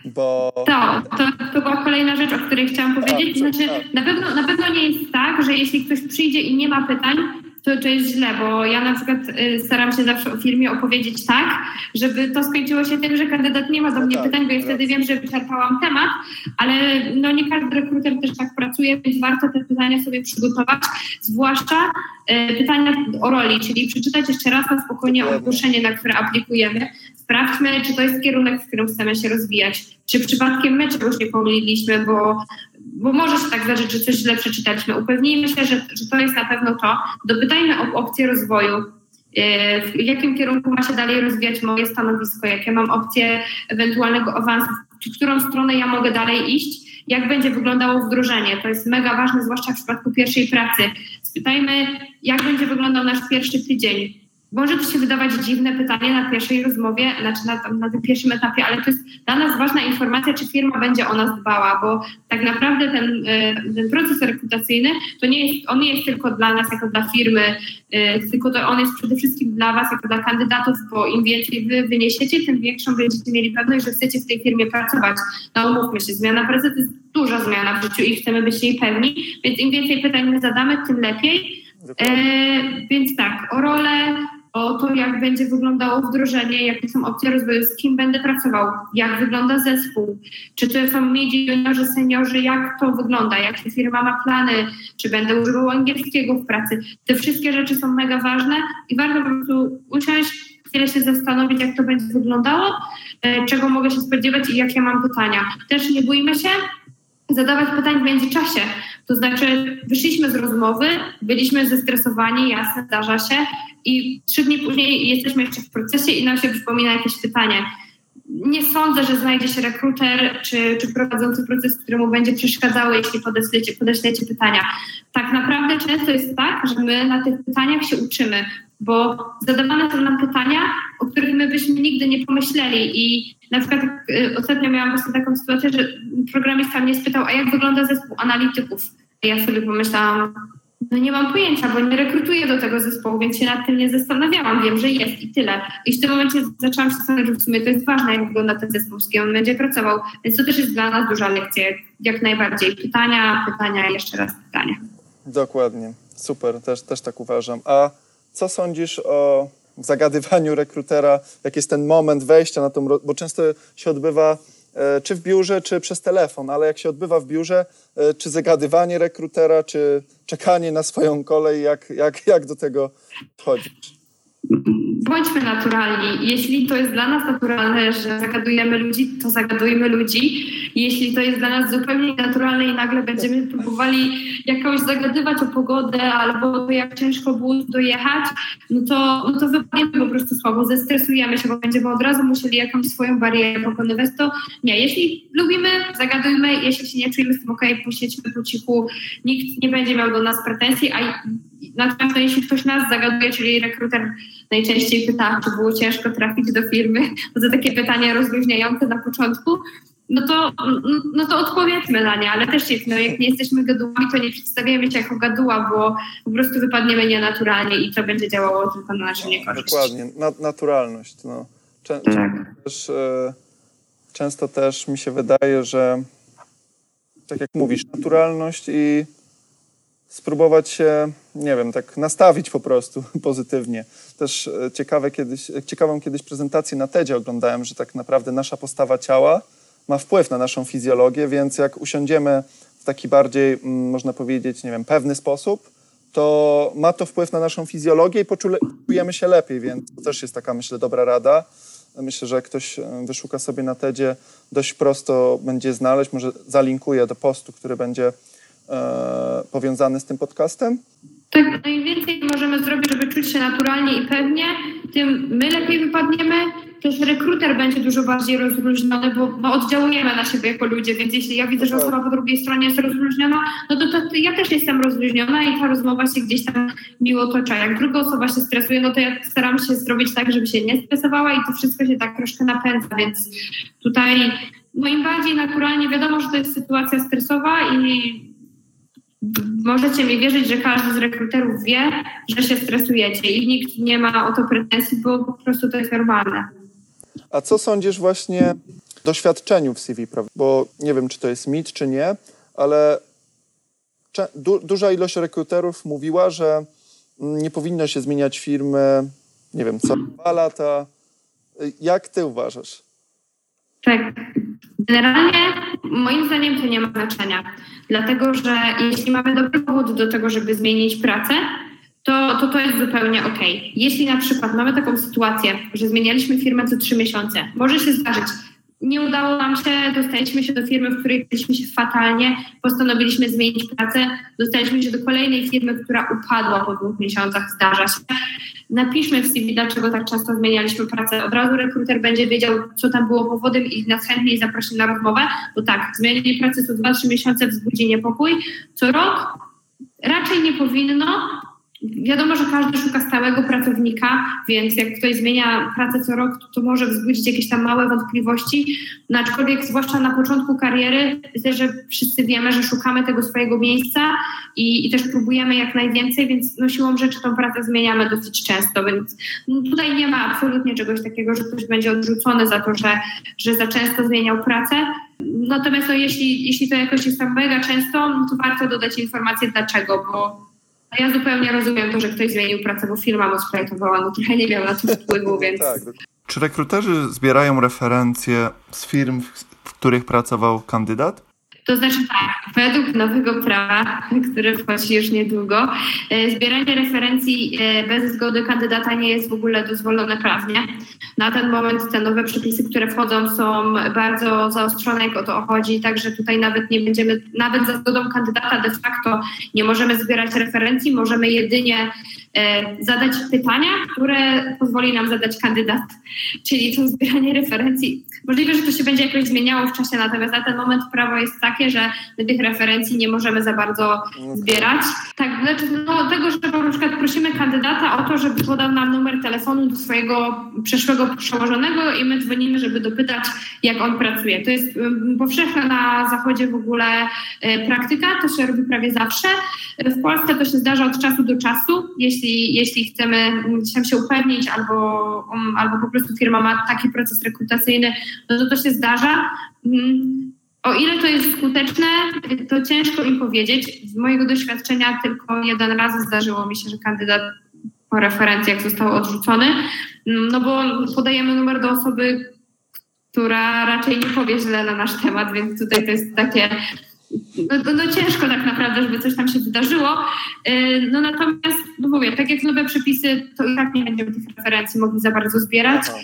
Bo To, to, to była kolejna rzecz, o której chciałam powiedzieć. tak, Znaczy, tak. na pewno, na pewno nie jest tak, że jeśli ktoś przyjdzie i nie ma pytań, to, to jest źle, bo ja na przykład y, staram się zawsze o firmie opowiedzieć tak, żeby to skończyło się tym, że kandydat nie ma do No mnie tak, pytań, bo ja wtedy wiem, że wyczerpałam temat, ale no nie każdy rekruter też tak pracuje, więc warto te pytania sobie przygotować, zwłaszcza y, pytania o roli, czyli przeczytać jeszcze raz na spokojnie ogłoszenie, na które aplikujemy, sprawdźmy, czy to jest kierunek, w którym chcemy się rozwijać, czy przypadkiem my czegoś nie pomyliliśmy, bo, bo może się tak zdarzyć, że coś źle przeczytaliśmy. Upewnijmy się, że, że to jest na pewno to. Dopytajmy o opcję rozwoju. Yy, W jakim kierunku ma się dalej rozwijać moje stanowisko, jakie mam opcje ewentualnego awansu, w którą stronę ja mogę dalej iść, jak będzie wyglądało wdrożenie. To jest mega ważne, zwłaszcza w przypadku pierwszej pracy. Spytajmy, jak będzie wyglądał nasz pierwszy tydzień. Może to się wydawać dziwne pytanie na pierwszej rozmowie, znaczy na, tam, na tym pierwszym etapie, ale to jest dla nas ważna informacja, czy firma będzie o nas dbała, bo tak naprawdę ten, e, ten proces rekrutacyjny to nie jest, on nie jest tylko dla nas jako dla firmy, e, tylko to on jest przede wszystkim dla Was jako dla kandydatów, bo im więcej Wy wyniesiecie, tym większą będziecie mieli pewność, że chcecie w tej firmie pracować. No umówmy się, zmiana pracy to jest duża zmiana w życiu i chcemy być jej pewni, więc im więcej pytań my zadamy, tym lepiej. E, więc tak, o rolę, o to, jak będzie wyglądało wdrożenie, jakie są opcje rozwoju, z kim będę pracował, jak wygląda zespół, czy to są midi, juniorzy, seniorzy, jak to wygląda, jakie firma ma plany, czy będę używał angielskiego w pracy. Te wszystkie rzeczy są mega ważne i warto po prostu usiąść, chwilę się zastanowić, jak to będzie wyglądało, e, czego mogę się spodziewać i jakie mam pytania. Też nie bójmy się zadawać pytań w międzyczasie. To znaczy, wyszliśmy z rozmowy, byliśmy zestresowani, jasne, zdarza się, i trzy dni później jesteśmy jeszcze w procesie i nam się przypomina jakieś pytanie. Nie sądzę, że znajdzie się rekruter czy, czy prowadzący proces, któremu będzie przeszkadzały, jeśli podeślecie, podeślecie pytania. Tak naprawdę często jest tak, że my na tych pytaniach się uczymy, bo zadawane są nam pytania, o których my byśmy nigdy nie pomyśleli i na przykład y, ostatnio miałam właśnie taką sytuację, że programista mnie spytał, a jak wygląda zespół analityków? Ja sobie pomyślałam, no nie mam pojęcia, bo nie rekrutuję do tego zespołu, więc się nad tym nie zastanawiałam. Wiem, że jest i tyle. I w tym momencie zaczęłam się zastanawiać, że w sumie to jest ważne, jak wygląda ten zespół, z kim on będzie pracował. Więc to też jest dla nas duża lekcja, jak najbardziej. Pytania, pytania jeszcze raz pytania. Dokładnie. Super, też, też tak uważam. A co sądzisz o zagadywaniu rekrutera? Jak jest ten moment wejścia na tą, bo często się odbywa czy w biurze, czy przez telefon, ale jak się odbywa w biurze, e, czy zagadywanie rekrutera, czy czekanie na swoją kolej, jak, jak, jak do tego podchodzisz? Bądźmy naturalni. Jeśli to jest dla nas naturalne, że zagadujemy ludzi, to zagadujmy ludzi. Jeśli to jest dla nas zupełnie naturalne i nagle będziemy próbowali jakoś zagadywać o pogodę albo to, jak ciężko było dojechać, no to, no to wypadniemy po prostu słabo, zestresujemy się, bo będziemy od razu musieli jakąś swoją barierę pokonywać. To nie, jeśli lubimy, zagadujmy, jeśli się nie czujemy z tym ok, posiedźmy po cichu, nikt nie będzie miał do nas pretensji, a natomiast jeśli ktoś nas zagaduje, czyli rekruter najczęściej pyta, czy było ciężko trafić do firmy, to to takie pytania rozluźniające na początku, no to, no to odpowiedzmy na nie, ale też no jak nie jesteśmy gadułami, to nie przedstawiamy się jako gaduła, bo po prostu wypadniemy nienaturalnie i to będzie działało tylko na naszą niekorzyść. Dokładnie, na, naturalność. No. Czę, tak. też, e, często też mi się wydaje, że tak jak mówisz, naturalność i spróbować się, nie wiem, tak nastawić po prostu pozytywnie. Też e, ciekawe kiedyś, ciekawą kiedyś prezentację na TEDzie oglądałem, że tak naprawdę nasza postawa ciała ma wpływ na naszą fizjologię, więc jak usiądziemy w taki bardziej, mm, można powiedzieć, nie wiem, pewny sposób, to ma to wpływ na naszą fizjologię i poczujemy się lepiej, więc to też jest taka, myślę, dobra rada. Myślę, że jak ktoś e, wyszuka sobie na TEDzie, dość prosto będzie znaleźć, może zalinkuję do postu, który będzie e, powiązany z tym podcastem. Tak, najwięcej możemy zrobić, żeby czuć się naturalnie i pewnie, tym my lepiej wypadniemy, też rekruter będzie dużo bardziej rozluźniony, bo, bo oddziałujemy na siebie jako ludzie, więc jeśli ja widzę, że osoba po drugiej stronie jest rozluźniona, no to, to, to ja też jestem rozluźniona i ta rozmowa się gdzieś tam miło tocza. Jak druga osoba się stresuje, no to ja staram się zrobić tak, żeby się nie stresowała i to wszystko się tak troszkę napędza, więc tutaj no im bardziej naturalnie wiadomo, że to jest sytuacja stresowa i możecie mi wierzyć, że każdy z rekruterów wie, że się stresujecie i nikt nie ma o to pretensji, bo po prostu to jest normalne. A co sądzisz właśnie o doświadczeniu w CV, prawda? Bo nie wiem, czy to jest mit, czy nie, ale du duża ilość rekruterów mówiła, że nie powinno się zmieniać firmy, nie wiem, co dwa lata. Jak ty uważasz? Tak. Generalnie moim zdaniem to nie ma znaczenia, dlatego że jeśli mamy dobry powód do tego, żeby zmienić pracę, to, to to jest zupełnie ok. Jeśli na przykład mamy taką sytuację, że zmienialiśmy firmę co trzy miesiące, może się zdarzyć, nie udało nam się, dostaliśmy się do firmy, w której byliśmy się fatalnie, postanowiliśmy zmienić pracę, dostaliśmy się do kolejnej firmy, która upadła po dwóch miesiącach, zdarza się. Napiszmy w CV, dlaczego tak często zmienialiśmy pracę. Od razu rekruter będzie wiedział, co tam było powodem i nas chętniej zaprosi na rozmowę, bo tak, zmienienie pracy co 2-3 miesiące wzbudzi niepokój. Co rok raczej nie powinno, Wiadomo, że każdy szuka stałego pracownika, więc jak ktoś zmienia pracę co rok, to, może wzbudzić jakieś tam małe wątpliwości. No aczkolwiek, zwłaszcza na początku kariery, myślę, że wszyscy wiemy, że szukamy tego swojego miejsca i, i też próbujemy jak najwięcej, więc no, siłą rzeczy tą pracę zmieniamy dosyć często, więc no, tutaj nie ma absolutnie czegoś takiego, że ktoś będzie odrzucony za to, że, że za często zmieniał pracę. Natomiast no, jeśli, jeśli to jakoś jest tam mega często, no, to warto dodać informację dlaczego, bo ja zupełnie rozumiem to, że ktoś zmienił pracę, bo firma mu splajtowała, no trochę nie miał na to wpływu, więc... Tak. Czy rekruterzy zbierają referencje z firm, w których pracował kandydat? To znaczy tak, według nowego prawa, które wchodzi już niedługo, e, zbieranie referencji e, bez zgody kandydata nie jest w ogóle dozwolone prawnie. Na ten moment te nowe przepisy, które wchodzą są bardzo zaostrzone, jak o to chodzi, także tutaj nawet nie będziemy, nawet za zgodą kandydata de facto nie możemy zbierać referencji, możemy jedynie e, zadać pytania, które pozwoli nam zadać kandydat, czyli to zbieranie referencji. Możliwe, że to się będzie jakoś zmieniało w czasie, natomiast na ten moment prawo jest takie, że my tych referencji nie możemy za bardzo zbierać. Tak, znaczy no, tego, że na przykład prosimy kandydata o to, żeby podał nam numer telefonu do swojego przeszłego przełożonego i my dzwonimy, żeby dopytać, jak on pracuje. To jest powszechna na zachodzie w ogóle e, praktyka, to się robi prawie zawsze. W Polsce to się zdarza od czasu do czasu, jeśli, jeśli chcemy się upewnić albo, um, albo po prostu firma ma taki proces rekrutacyjny, no to to się zdarza. Mm, o ile to jest skuteczne, to ciężko im powiedzieć. Z mojego doświadczenia tylko jeden raz zdarzyło mi się, że kandydat po referencjach został odrzucony, no bo podajemy numer do osoby, która raczej nie powie źle na nasz temat, więc tutaj to jest takie no, no, no, ciężko tak naprawdę, żeby coś tam się wydarzyło. Y, no natomiast, no mówię, tak jak nowe przepisy, to i tak nie będziemy tych referencji mogli za bardzo zbierać, Aha.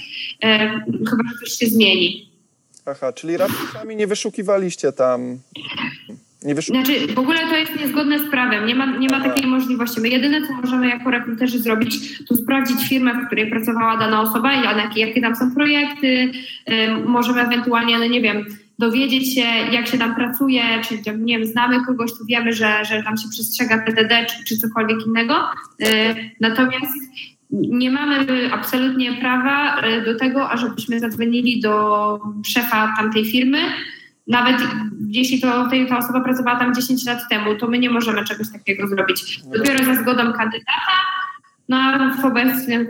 Y, chyba, że coś się zmieni. Aha, czyli raczej sami nie wyszukiwaliście tam nie Znaczy, w ogóle to jest niezgodne z prawem. Nie ma, nie ma takiej możliwości. My jedyne, co możemy jako rekruterzy zrobić, to sprawdzić firmę, w której pracowała dana osoba i jakie, jakie tam są projekty. możemy ewentualnie, no nie wiem, dowiedzieć się, jak się tam pracuje, czy nie wiem, znamy kogoś, tu wiemy, że, że tam się przestrzega PDD, czy, czy cokolwiek innego. Y, natomiast nie mamy absolutnie prawa y, do tego, ażebyśmy zadzwonili do szefa tamtej firmy nawet jeśli to, ta osoba pracowała tam 10 lat temu, to my nie możemy czegoś takiego zrobić. Dopiero za zgodą kandydata, no a w obecnym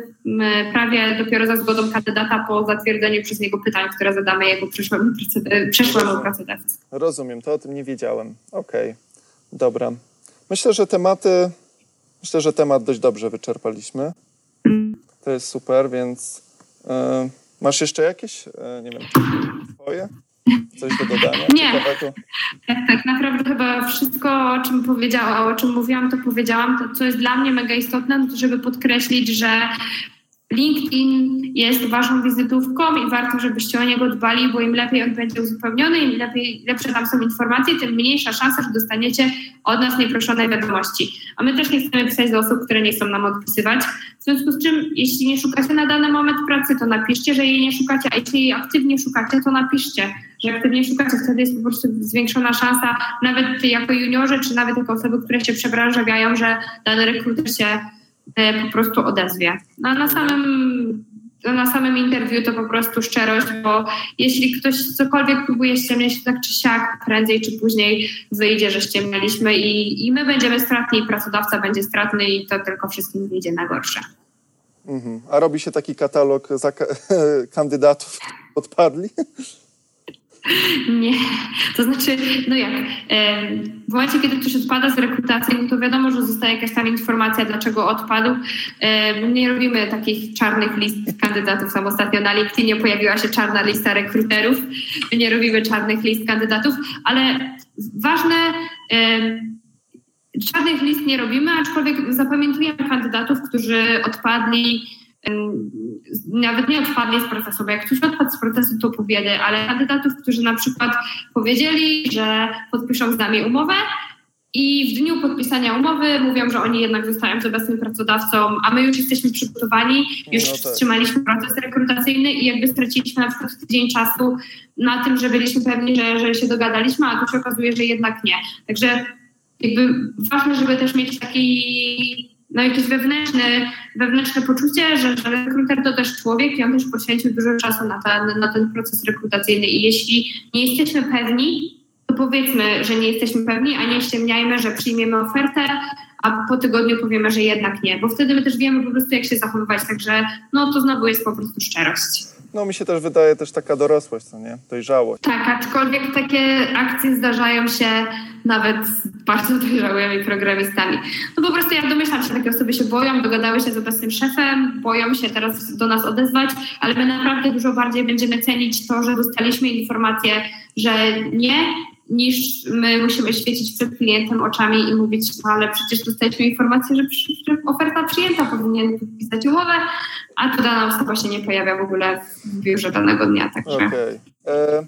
prawie dopiero za zgodą kandydata po zatwierdzeniu przez niego pytań, które zadamy jego przyszłemu, przyszłemu pracodawcy. Rozumiem, to o tym nie wiedziałem. Okej, okay. dobra. Myślę, że tematy, myślę, że temat dość dobrze wyczerpaliśmy. To jest super, więc yy, masz jeszcze jakieś, yy, nie wiem, swoje? Coś do dodania? Nie. Tak, tak naprawdę chyba wszystko, o czym powiedziałam, o czym mówiłam, to powiedziałam. To, co jest dla mnie mega istotne, to żeby podkreślić, że LinkedIn jest waszą wizytówką i warto, żebyście o niego dbali, bo im lepiej on będzie uzupełniony, im lepiej, lepsze tam są informacje, tym mniejsza szansa, że dostaniecie od nas nieproszone wiadomości. A my też nie chcemy pisać do osób, które nie chcą nam odpisywać. W związku z czym, jeśli nie szukacie na dany moment pracy, to napiszcie, że jej nie szukacie, a jeśli jej aktywnie szukacie, to napiszcie, że aktywnie szukacie. Wtedy jest po prostu zwiększona szansa, nawet jako juniorzy, czy nawet jako osoby, które się przebranżawiają, że dany rekruter się po prostu odezwie. No, na samym na samym interwiu to po prostu szczerość, bo jeśli ktoś cokolwiek próbuje ściemniać, tak czy siak, prędzej czy później wyjdzie, że ściemnialiśmy i, i my będziemy stratni, i pracodawca będzie stratny i to tylko wszystkim wyjdzie na gorsze. Mhm. A robi się taki katalog kandydatów, odpadli? Nie, to znaczy, no jak, w momencie, kiedy ktoś odpada z rekrutacji, no to wiadomo, że zostaje jakaś tam informacja, dlaczego odpadł. Nie robimy takich czarnych list kandydatów. Sam ostatnio na LinkedInie pojawiła się czarna lista rekruterów. Nie robimy czarnych list kandydatów, ale ważne, czarnych list nie robimy, aczkolwiek zapamiętujemy kandydatów, którzy odpadli nawet nie odpadli z procesu, bo jak ktoś odpadł z procesu, to powiedy, ale kandydatów, którzy na przykład powiedzieli, że podpiszą z nami umowę i w dniu podpisania umowy mówią, że oni jednak zostają z obecnym pracodawcą, a my już jesteśmy przygotowani, już no tak. wstrzymaliśmy proces rekrutacyjny i jakby straciliśmy na przykład tydzień czasu na tym, że byliśmy pewni, że, że się dogadaliśmy, a tu się okazuje, że jednak nie. Także jakby ważne, żeby też mieć taki no jakieś wewnętrzne, wewnętrzne poczucie, że, że rekruter to też człowiek i on też poświęcił dużo czasu na ten, na ten proces rekrutacyjny. I jeśli nie jesteśmy pewni, to powiedzmy, że nie jesteśmy pewni, a nie ściemniajmy, że przyjmiemy ofertę, a po tygodniu powiemy, że jednak nie, bo wtedy my też wiemy po prostu, jak się zachowywać, także no to znowu jest po prostu szczerość. No mi się też wydaje też taka dorosłość, co nie? Dojrzałość. Tak, aczkolwiek takie akcje zdarzają się nawet z bardzo dojrzałymi programistami. No po prostu ja domyślam się, takie osoby się boją, dogadały się z obecnym szefem, boją się teraz do nas odezwać, ale my naprawdę dużo bardziej będziemy cenić to, że dostaliśmy informację, że nie, niż my musimy świecić przed klientem oczami i mówić, no ale przecież dostaliśmy informację, że, że oferta przyjęta, powinien podpisać umowę, a to dana osoba się nie pojawia w ogóle w biurze danego dnia. Także. Okay. E,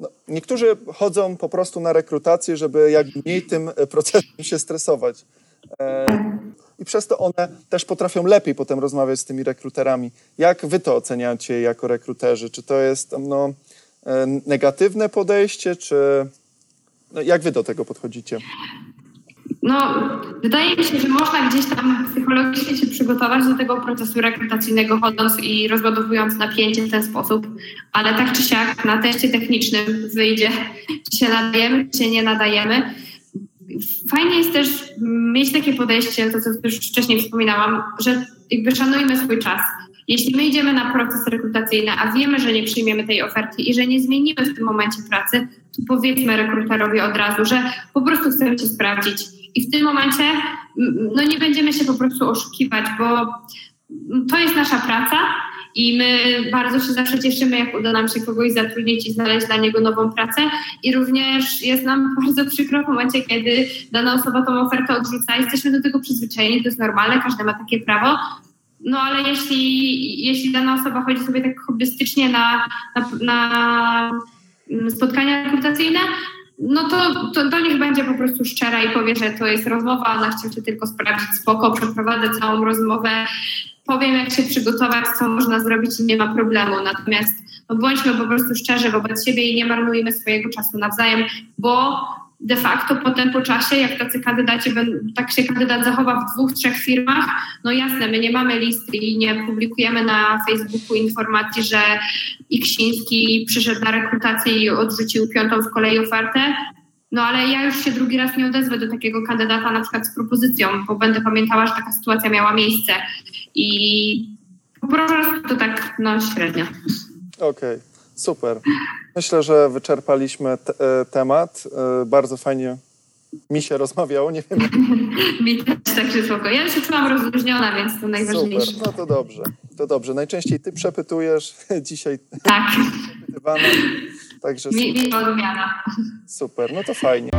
no, niektórzy chodzą po prostu na rekrutację, żeby jak mniej tym procesem się stresować. E, I przez to one też potrafią lepiej potem rozmawiać z tymi rekruterami. Jak wy to oceniacie jako rekruterzy? Czy to jest no, e, negatywne podejście, czy no, jak wy do tego podchodzicie? No, wydaje mi się, że można gdzieś tam psychologicznie się przygotować do tego procesu rekrutacyjnego, chodząc i rozładowując napięcie w ten sposób, ale tak czy siak na teście technicznym wyjdzie, czy się nadajemy, czy się nie nadajemy. Fajnie jest też mieć takie podejście, to co już wcześniej wspominałam, że jakby szanujmy swój czas. Jeśli my idziemy na proces rekrutacyjny, a wiemy, że nie przyjmiemy tej oferty i że nie zmienimy w tym momencie pracy, to powiedzmy rekruterowi od razu, że po prostu chcemy cię sprawdzić. I w tym momencie no nie będziemy się po prostu oszukiwać, bo to jest nasza praca i my bardzo się zawsze cieszymy, jak uda nam się kogoś zatrudnić i znaleźć dla niego nową pracę. I również jest nam bardzo przykro w momencie, kiedy dana osoba tą ofertę odrzuca. Jesteśmy do tego przyzwyczajeni, to jest normalne, każdy ma takie prawo, no ale jeśli, jeśli dana osoba chodzi sobie tak hobbystycznie na, na, na spotkania rekrutacyjne, no to, to, niech będzie po prostu szczera i powie, że to jest rozmowa, ona chciała się tylko sprawdzić spoko, przeprowadzę całą rozmowę, powiem jak się przygotować, co można zrobić i nie ma problemu. Natomiast no bądźmy po prostu szczerzy wobec siebie i nie marnujmy swojego czasu nawzajem, bo de facto potem po czasie, jak tacy kandydaci, tak się kandydat zachowa w dwóch, trzech firmach, no jasne, my nie mamy listy i nie publikujemy na Facebooku informacji, że Iksiński przyszedł na rekrutację i odrzucił piątą z kolei ofertę, no ale ja już się drugi raz nie odezwę do takiego kandydata na przykład z propozycją, bo będę pamiętała, że taka sytuacja miała miejsce. I po prostu to tak no średnio. Okej, super. Myślę, że wyczerpaliśmy te, e, temat. E, Bardzo fajnie mi się rozmawiało. Nie wiem, Mi też tak się spoko. Ja się czułam rozluźniona, więc to najważniejsze. super. No to dobrze. To dobrze. Najczęściej ty przepytujesz, dzisiaj Tak, przepytywana. Także mi, super. mi odmiana. super. No to fajnie.